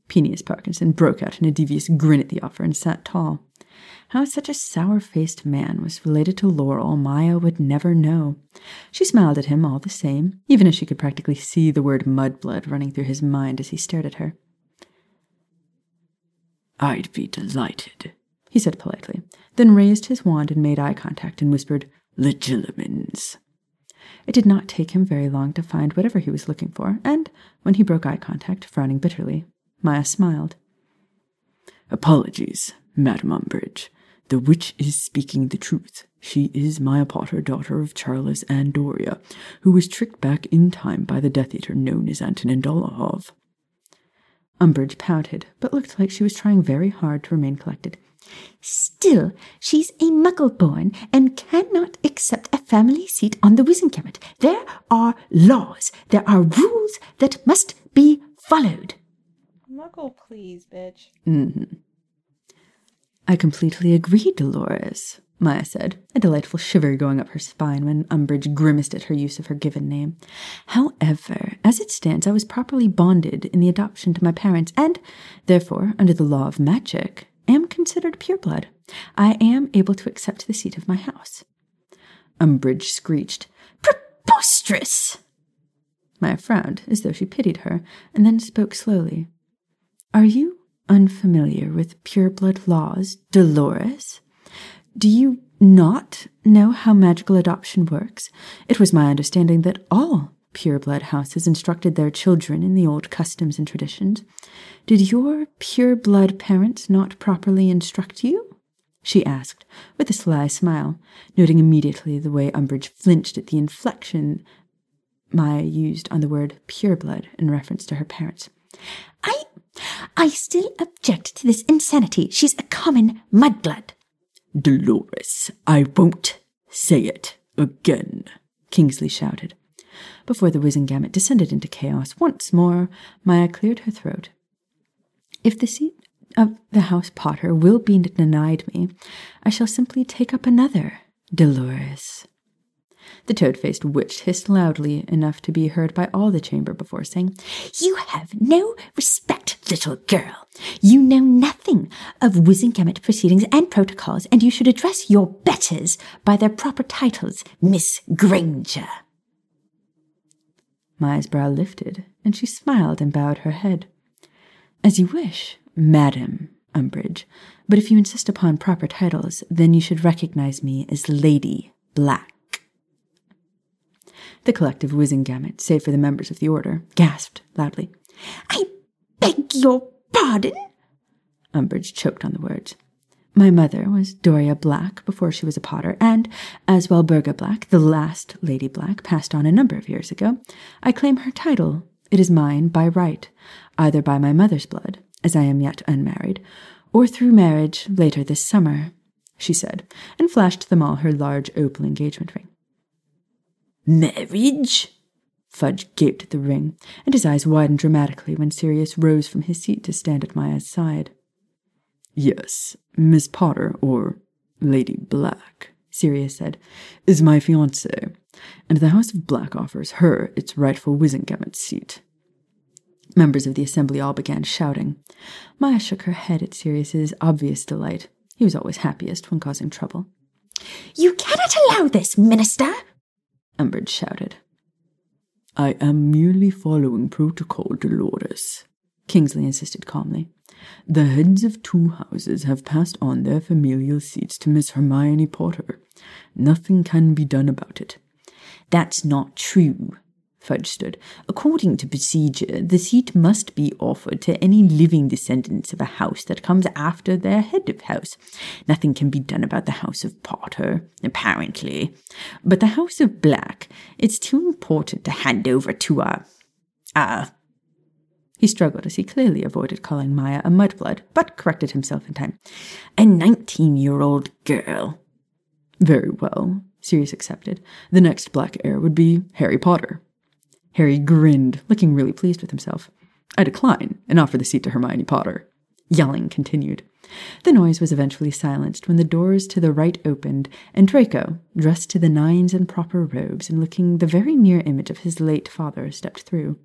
Phineas Parkinson broke out in a devious grin at the offer and sat tall. How such a sour faced man was related to Laurel, Maya would never know. She smiled at him all the same, even as she could practically see the word mudblood running through his mind as he stared at her. I'd be delighted, he said politely, then raised his wand and made eye contact and whispered, Legilimens. It did not take him very long to find whatever he was looking for, and when he broke eye contact, frowning bitterly, Maya smiled. Apologies, Madam Umbridge. The witch is speaking the truth. She is Maya Potter, daughter of Charles and Doria, who was tricked back in time by the Death Eater known as Antonin Dolohov. Umbridge pouted, but looked like she was trying very hard to remain collected. Still, she's a muggle born and cannot accept a family seat on the Wizengamot. There are laws, there are rules that must be followed. Muggle, please, bitch. Mm-hmm. I completely agree, Dolores, Maya said, a delightful shiver going up her spine when Umbridge grimaced at her use of her given name. However, as it stands, I was properly bonded in the adoption to my parents, and, therefore, under the law of magic, am considered pureblood. I am able to accept the seat of my house. Umbridge screeched. Preposterous! Maya frowned, as though she pitied her, and then spoke slowly. Are you unfamiliar with pureblood laws, Dolores? Do you not know how magical adoption works? It was my understanding that all pureblood houses instructed their children in the old customs and traditions. Did your pureblood parents not properly instruct you? She asked, with a sly smile, noting immediately the way Umbridge flinched at the inflection Maya used on the word pureblood in reference to her parents. I I still object to this insanity. She's a common mudblood. Dolores, I won't say it again. Kingsley shouted. Before the Wizengamot descended into chaos once more, Maya cleared her throat. If the seat of the House Potter will be denied me, I shall simply take up another, Dolores. The toad faced witch hissed loudly enough to be heard by all the chamber before saying, You have no respect, little girl. You know nothing of Wizengamot proceedings and protocols, and you should address your betters by their proper titles, Miss Granger. Maya's brow lifted, and she smiled and bowed her head. As you wish, Madam Umbridge, but if you insist upon proper titles, then you should recognize me as Lady Black. The collective Wizengamot, save for the members of the order, gasped loudly. I beg your pardon? Umbridge choked on the words. My mother was Doria Black before she was a Potter, and as Walburga Black, the last Lady Black, passed on a number of years ago, I claim her title. It is mine by right, either by my mother's blood, as I am yet unmarried, or through marriage later this summer, she said, and flashed them all her large opal engagement ring. Marriage? Fudge gaped at the ring, and his eyes widened dramatically when Sirius rose from his seat to stand at Maya's side. Yes, Miss Potter, or Lady Black, Sirius said, is my fiancée, and the House of Black offers her its rightful Wizengamot seat. Members of the assembly all began shouting. Maya shook her head at Sirius's obvious delight. He was always happiest when causing trouble. You cannot allow this, Minister, Umbridge shouted. I am merely following protocol, Dolores, Kingsley insisted calmly. The heads of two houses have passed on their familial seats to Miss Hermione Potter. Nothing can be done about it. That's not true, Fudge stood. According to procedure, the seat must be offered to any living descendants of a house that comes after their head of house. Nothing can be done about the House of Potter, apparently. But the House of Black, it's too important to hand over to a. a. He struggled as he clearly avoided calling Maya a mudblood, but corrected himself in time. A nineteen year old girl. Very well, Sirius accepted. The next black heir would be Harry Potter. Harry grinned, looking really pleased with himself. I decline and offer the seat to Hermione Potter. Yelling continued. The noise was eventually silenced when the doors to the right opened, and Draco, dressed to the nines in proper robes and looking the very near image of his late father, stepped through.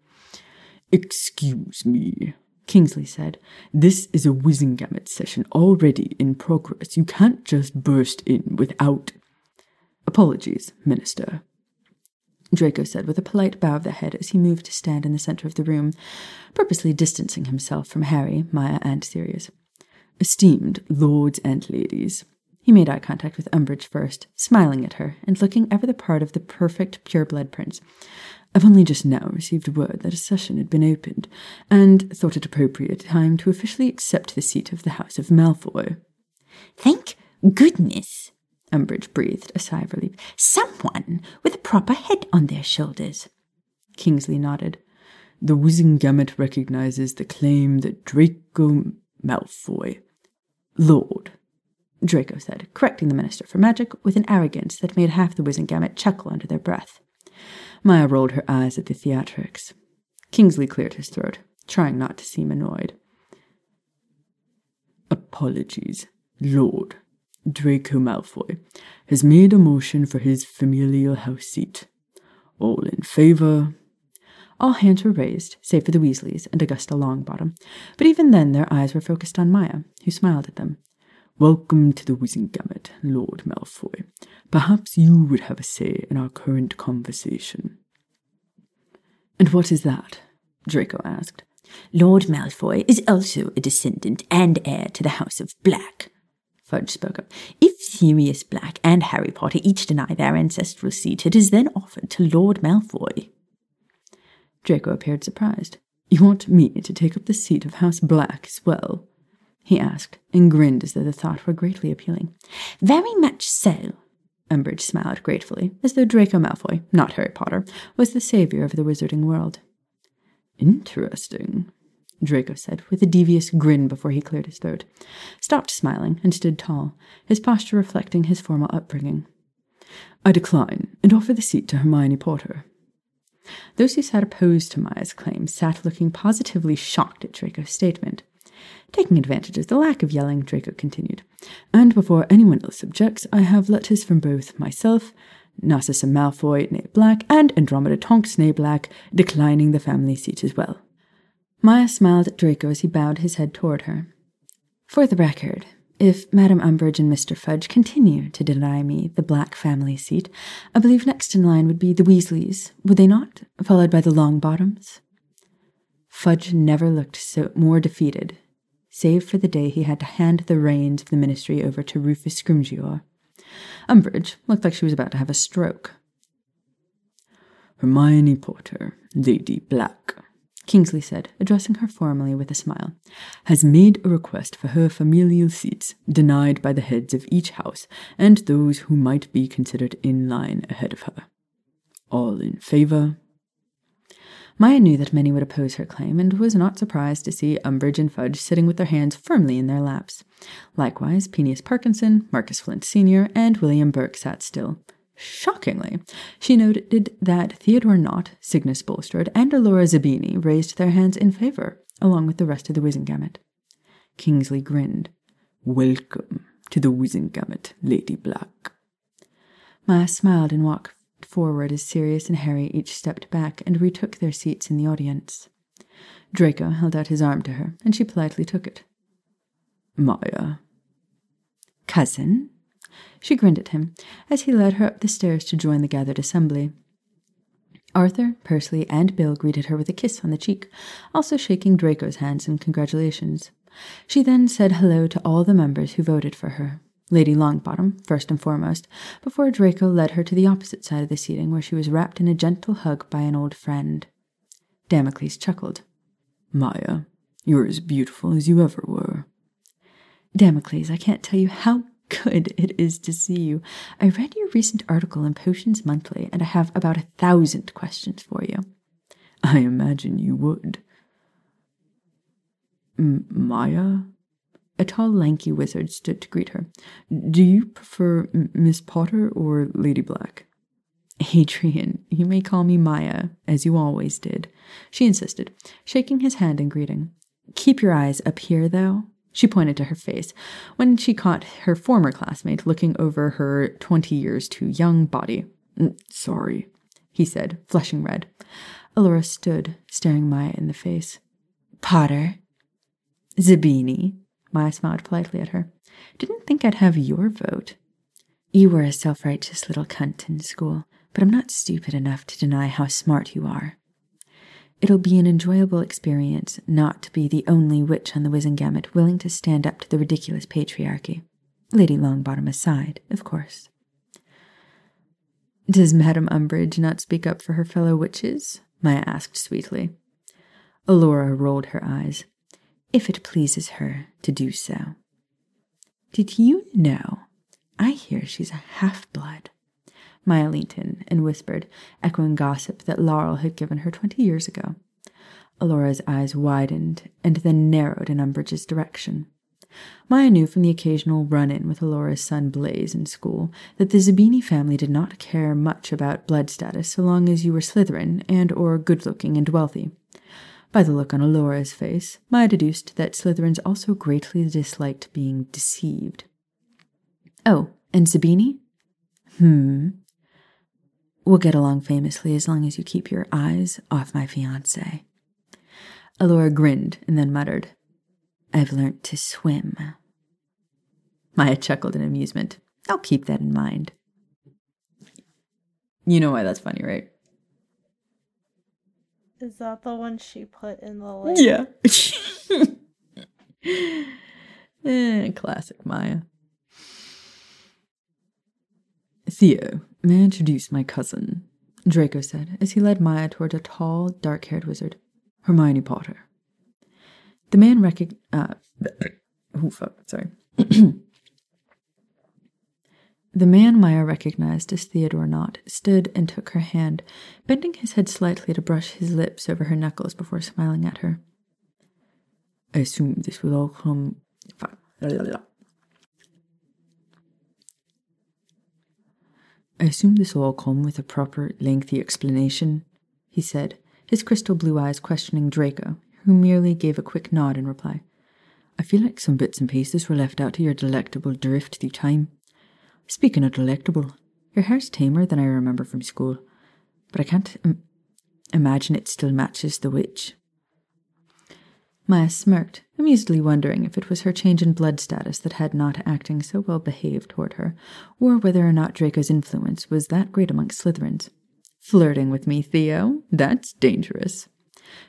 Excuse me, Kingsley said. This is a Wizengamot session already in progress. You can't just burst in without. Apologies, Minister, Draco said with a polite bow of the head as he moved to stand in the center of the room, purposely distancing himself from Harry, Maya, and Sirius. Esteemed lords and ladies, he made eye contact with Umbridge first, smiling at her and looking ever the part of the perfect pure-blood prince. I've only just now received word that a session had been opened, and thought it appropriate time to officially accept the seat of the House of Malfoy. Thank goodness, Umbridge breathed a sigh of relief. Someone with a proper head on their shoulders. Kingsley nodded. The Wizengamot recognizes the claim that Draco Malfoy, Lord Draco said, correcting the Minister for Magic with an arrogance that made half the Wizengamot chuckle under their breath. Maya rolled her eyes at the theatrics. Kingsley cleared his throat, trying not to seem annoyed. Apologies, Lord. Draco Malfoy has made a motion for his familial house seat. All in favour? All hands were raised, save for the Weasleys and Augusta Longbottom, but even then their eyes were focused on Maya, who smiled at them. Welcome to the Wizengamot, Lord Malfoy. Perhaps you would have a say in our current conversation. And what is that? Draco asked. Lord Malfoy is also a descendant and heir to the House of Black. Fudge spoke up. If Sirius Black and Harry Potter each deny their ancestral seat, it is then offered to Lord Malfoy. Draco appeared surprised. You want me to take up the seat of House Black as well? he asked, and grinned as though the thought were greatly appealing. Very much so. Umbridge smiled gratefully, as though Draco Malfoy, not Harry Potter, was the savior of the wizarding world. Interesting, Draco said, with a devious grin before he cleared his throat, stopped smiling, and stood tall, his posture reflecting his formal upbringing. I decline and offer the seat to Hermione Potter. Those who sat opposed to Maya's claim sat looking positively shocked at Draco's statement. Taking advantage of the lack of yelling, Draco continued, And before anyone else objects, I have letters from both myself, Narcissa Malfoy, née Black, and Andromeda Tonks, née Black, declining the family seat as well. Maya smiled at Draco as he bowed his head toward her. For the record, if Madame Umbridge and Mr. Fudge continue to deny me the Black family seat, I believe next in line would be the Weasleys, would they not? Followed by the Longbottoms? Fudge never looked so more defeated, save for the day he had to hand the reins of the ministry over to Rufus Scrimgeour. Umbridge looked like she was about to have a stroke. Hermione Potter, Lady Black, Kingsley said, addressing her formally with a smile, has made a request for her familial seats, denied by the heads of each house and those who might be considered in line ahead of her. All in favour? Maya knew that many would oppose her claim, and was not surprised to see Umbridge and Fudge sitting with their hands firmly in their laps. Likewise, Peneus Parkinson, Marcus Flint Sr., and William Burke sat still, Shockingly, she noted that Theodore Nott, Cygnus Bulstrode, and Alora Zabini raised their hands in favor, along with the rest of the Wizengamot. Kingsley grinned. Welcome to the Wizengamot, Lady Black. Maya smiled and walked forward as Sirius and Harry each stepped back and retook their seats in the audience. Draco held out his arm to her, and she politely took it. Maya. Cousin? She grinned at him as he led her up the stairs to join the gathered assembly. Arthur, Percy, and Bill greeted her with a kiss on the cheek, also shaking Draco's hands in congratulations. She then said hello to all the members who voted for her. Lady Longbottom, first and foremost, before Draco led her to the opposite side of the seating where she was wrapped in a gentle hug by an old friend. Damocles chuckled. Maya, you're as beautiful as you ever were. Damocles, I can't tell you how good it is to see you. I read your recent article in Potions Monthly, and I have about a thousand questions for you. I imagine you would. M- Maya? A tall, lanky wizard stood to greet her. Do you prefer Miss Potter or Lady Black? Adrian, you may call me Maya, as you always did, she insisted, shaking his hand in greeting. Keep your eyes up here, though. She pointed to her face when she caught her former classmate looking over her twenty years too young body. Mm, sorry, he said, flushing red. Alora stood, staring Maya in the face. Potter. Zabini. Maya smiled politely at her. Didn't think I'd have your vote. You were a self righteous little cunt in school, but I'm not stupid enough to deny how smart you are. It'll be an enjoyable experience not to be the only witch on the Wizengamot willing to stand up to the ridiculous patriarchy. Lady Longbottom aside, of course. Does Madame Umbridge not speak up for her fellow witches? Maya asked sweetly. Alora rolled her eyes. If it pleases her to do so. Did you know? I hear she's a half blood. Maya leant in and whispered, echoing gossip that Laurel had given her twenty years ago. Alora's eyes widened and then narrowed in Umbridge's direction. Maya knew from the occasional run in with Alora's son Blaise in school that the Zabini family did not care much about blood status so long as you were Slytherin and or good looking and wealthy. By the look on Alora's face, Maya deduced that Slytherins also greatly disliked being deceived. Oh, and Zabini? Hmm. We'll get along famously as long as you keep your eyes off my fiance. Alora grinned and then muttered, I've learnt to swim. Maya chuckled in amusement. I'll keep that in mind. You know why that's funny, right? Is that the one she put in the lake? Yeah. eh, classic Maya. Theo, may I introduce my cousin? Draco said as he led Maya toward a tall, dark haired wizard, Hermione Potter. The man recognized. Uh, oh, fuck, sorry. the man Maya recognized as Theodore Nott stood and took her hand, bending his head slightly to brush his lips over her knuckles before smiling at her. I assume this will all come. I assume this will all come with a proper, lengthy explanation, he said, his crystal blue eyes questioning Draco, who merely gave a quick nod in reply. I feel like some bits and pieces were left out to your delectable drift through time. Speaking of delectable, your hair's tamer than I remember from school, but I can't Im- imagine it still matches the witch. Maya smirked, amusedly wondering if it was her change in blood status that had Nott acting so well behaved toward her, or whether or not Draco's influence was that great amongst Slytherins. Flirting with me, Theo? That's dangerous.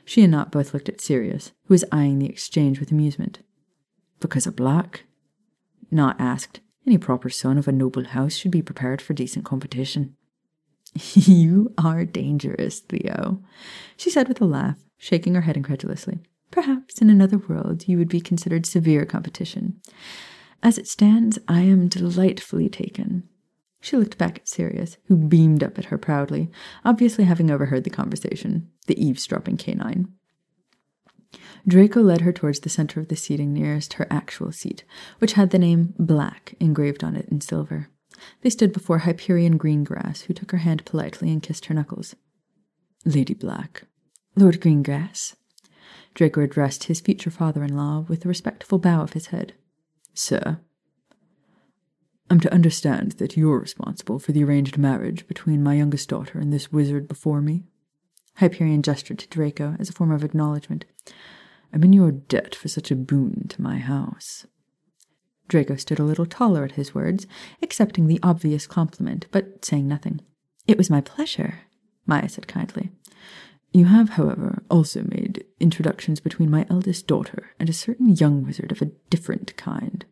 She and Nott both looked at Sirius, who was eyeing the exchange with amusement. Because of black? Nott asked. Any proper son of a noble house should be prepared for decent competition. you are dangerous, Theo, she said with a laugh, shaking her head incredulously. Perhaps in another world you would be considered severe competition. As it stands, I am delightfully taken. She looked back at Sirius, who beamed up at her proudly, obviously having overheard the conversation, the eavesdropping canine. Draco led her towards the center of the seating nearest her actual seat, which had the name Black engraved on it in silver. They stood before Hyperion Greengrass, who took her hand politely and kissed her knuckles. Lady Black. Lord Greengrass. Draco addressed his future father in law with a respectful bow of his head. Sir, I'm to understand that you're responsible for the arranged marriage between my youngest daughter and this wizard before me? Hyperion gestured to Draco as a form of acknowledgement. I'm in your debt for such a boon to my house. Draco stood a little taller at his words, accepting the obvious compliment, but saying nothing. It was my pleasure, Maya said kindly. You have, however, also made introductions between my eldest daughter and a certain young wizard of a different kind.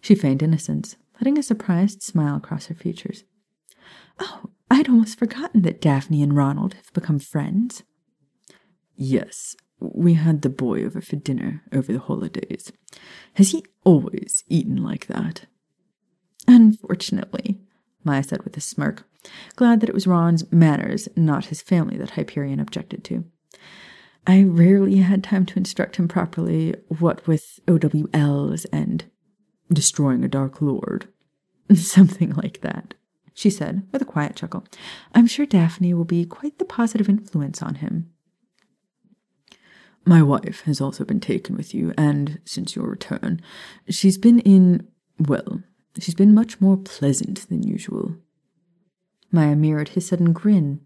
She feigned innocence, letting a surprised smile cross her features. Oh, I had almost forgotten that Daphne and Ronald have become friends. Yes, we had the boy over for dinner over the holidays. Has he always eaten like that? Unfortunately, Maya said with a smirk, glad that it was Ron's manners, not his family, that Hyperion objected to. I rarely had time to instruct him properly, what with OWLs and destroying a Dark Lord. Something like that, she said with a quiet chuckle. I'm sure Daphne will be quite the positive influence on him. My wife has also been taken with you, and since your return, she's been in, well, she's been much more pleasant than usual. Maya mirrored his sudden grin.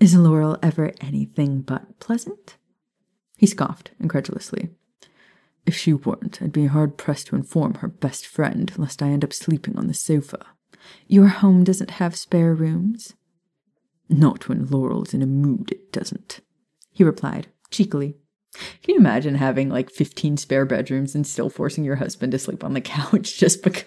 Is Laurel ever anything but pleasant? He scoffed incredulously. If she weren't, I'd be hard pressed to inform her best friend, lest I end up sleeping on the sofa. Your home doesn't have spare rooms? Not when Laurel's in a mood, it doesn't, he replied, cheekily. Can you imagine having like 15 spare bedrooms and still forcing your husband to sleep on the couch just because?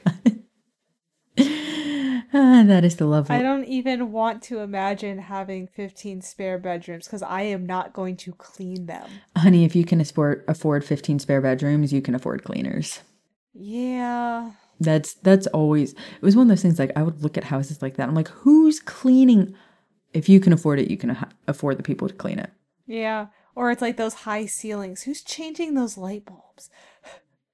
ah, that is the level. I don't even want to imagine having 15 spare bedrooms because I am not going to clean them. Honey, if you can afford afford 15 spare bedrooms, you can afford cleaners. Yeah. That's that's always it was one of those things like I would look at houses like that. I'm like, who's cleaning? If you can afford it, you can ha- afford the people to clean it. Yeah. Or it's like those high ceilings. Who's changing those light bulbs?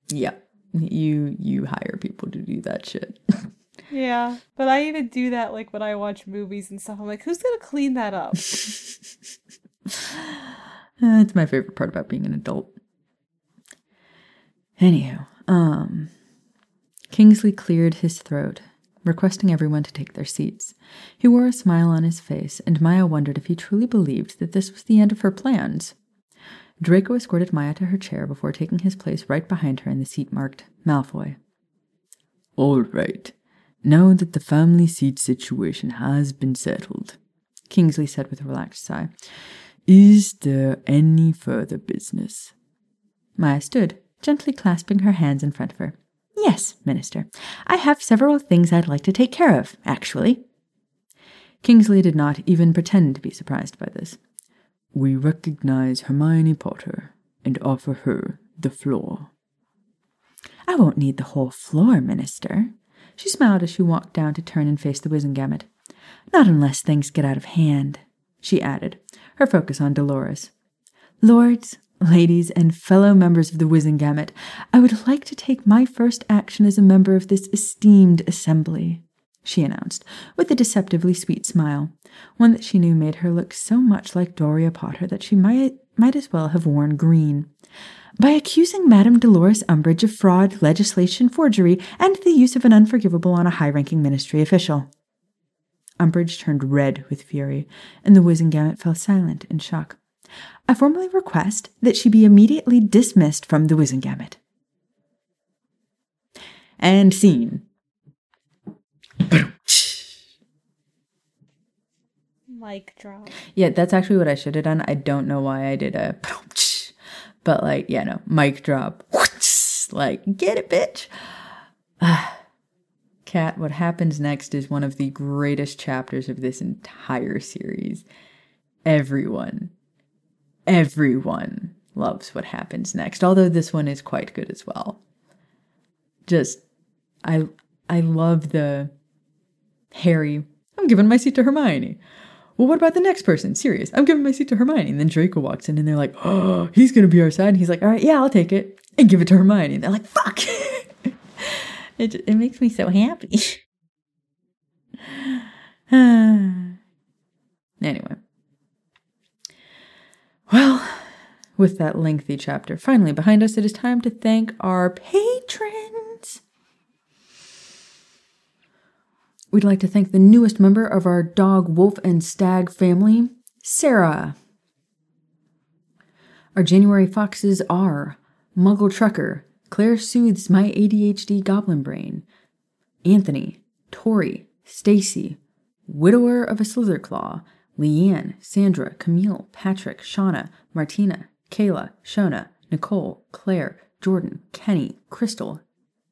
yeah. You you hire people to do that shit. Yeah, but I even do that like when I watch movies and stuff. I'm like, who's gonna clean that up? That's my favorite part about being an adult. Anyhow, um, Kingsley cleared his throat, requesting everyone to take their seats. He wore a smile on his face, and Maya wondered if he truly believed that this was the end of her plans. Draco escorted Maya to her chair before taking his place right behind her in the seat marked Malfoy. All right. Now that the family seat situation has been settled, Kingsley said with a relaxed sigh, is there any further business? Maya stood, gently clasping her hands in front of her. Yes, Minister. I have several things I'd like to take care of, actually. Kingsley did not even pretend to be surprised by this. We recognize Hermione Potter and offer her the floor. I won't need the whole floor, Minister. She smiled as she walked down to turn and face the Wizengamot. Not unless things get out of hand, she added, her focus on Dolores. Lords, ladies, and fellow members of the Wizengamot, I would like to take my first action as a member of this esteemed assembly, she announced, with a deceptively sweet smile, one that she knew made her look so much like Dorea Potter that she might, might as well have worn green by accusing Madame Dolores Umbridge of fraud, legislation, forgery, and the use of an unforgivable on a high ranking ministry official. Umbridge turned red with fury, and the Wizengamot fell silent in shock. I formally request that she be immediately dismissed from the Wizengamot. And scene. Mic drop. Yeah, that's actually what I should have done. I don't know why I did a but like, yeah, no, mic drop. Like, get it, bitch. Kat, what happens next is one of the greatest chapters of this entire series. Everyone, everyone loves what happens next, although this one is quite good as well. Just, I, I love the Harry, I'm giving my seat to Hermione well, what about the next person? Sirius. I'm giving my seat to Hermione. And then Draco walks in and they're like, oh, he's going to be our side. And he's like, all right, yeah, I'll take it and give it to Hermione. And they're like, fuck. it, it makes me so happy. anyway. Well, with that lengthy chapter finally behind us, it is time to thank our patrons. We'd like to thank the newest member of our dog, wolf, and stag family, Sarah. Our January foxes are Muggle Trucker, Claire soothes my ADHD goblin brain, Anthony, Tori, Stacy, Widower of a Slytherclaw, Leanne, Sandra, Camille, Patrick, Shauna, Martina, Kayla, Shona, Nicole, Claire, Jordan, Kenny, Crystal,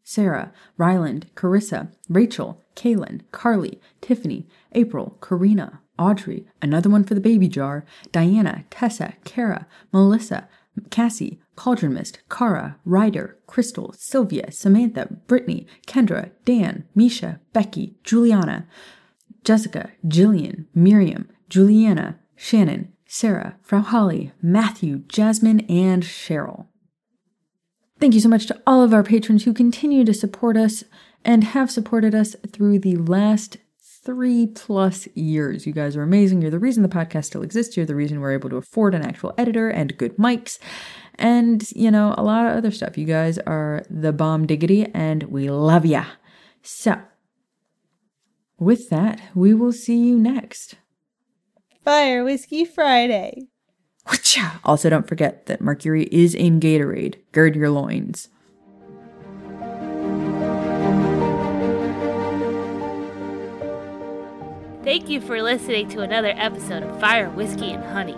Sarah, Ryland, Carissa, Rachel, Kaylin, Carly, Tiffany, April, Karina, Audrey, another one for the baby jar, Diana, Tessa, Kara, Melissa, Cassie, Cauldron Mist, Kara, Ryder, Crystal, Sylvia, Samantha, Brittany, Kendra, Dan, Misha, Becky, Juliana, Jessica, Jillian, Miriam, Juliana, Shannon, Sarah, Frau Holly, Matthew, Jasmine, and Cheryl. Thank you so much to all of our patrons who continue to support us and have supported us through the last three plus years. You guys are amazing. You're the reason the podcast still exists. You're the reason we're able to afford an actual editor and good mics and, you know, a lot of other stuff. You guys are the bomb diggity and we love ya. So, with that, we will see you next. Fire Whiskey Friday. Also, don't forget that Mercury is in Gatorade. Gird your loins. Thank you for listening to another episode of Fire, Whiskey, and Honey.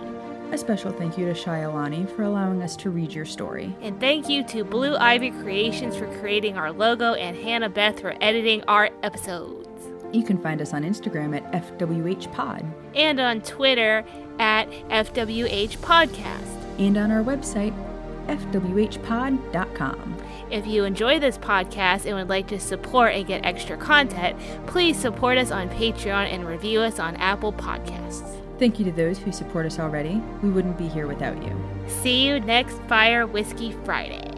A special thank you to Shyalani for allowing us to read your story. And thank you to Blue Ivy Creations for creating our logo and Hannah Beth for editing our episodes. You can find us on Instagram at FWHPod. And on Twitter at FWHPodcast. And on our website, FWHpod.com. If you enjoy this podcast and would like to support and get extra content, please support us on Patreon and review us on Apple Podcasts. Thank you to those who support us already. We wouldn't be here without you. See you next Fire Whiskey Friday.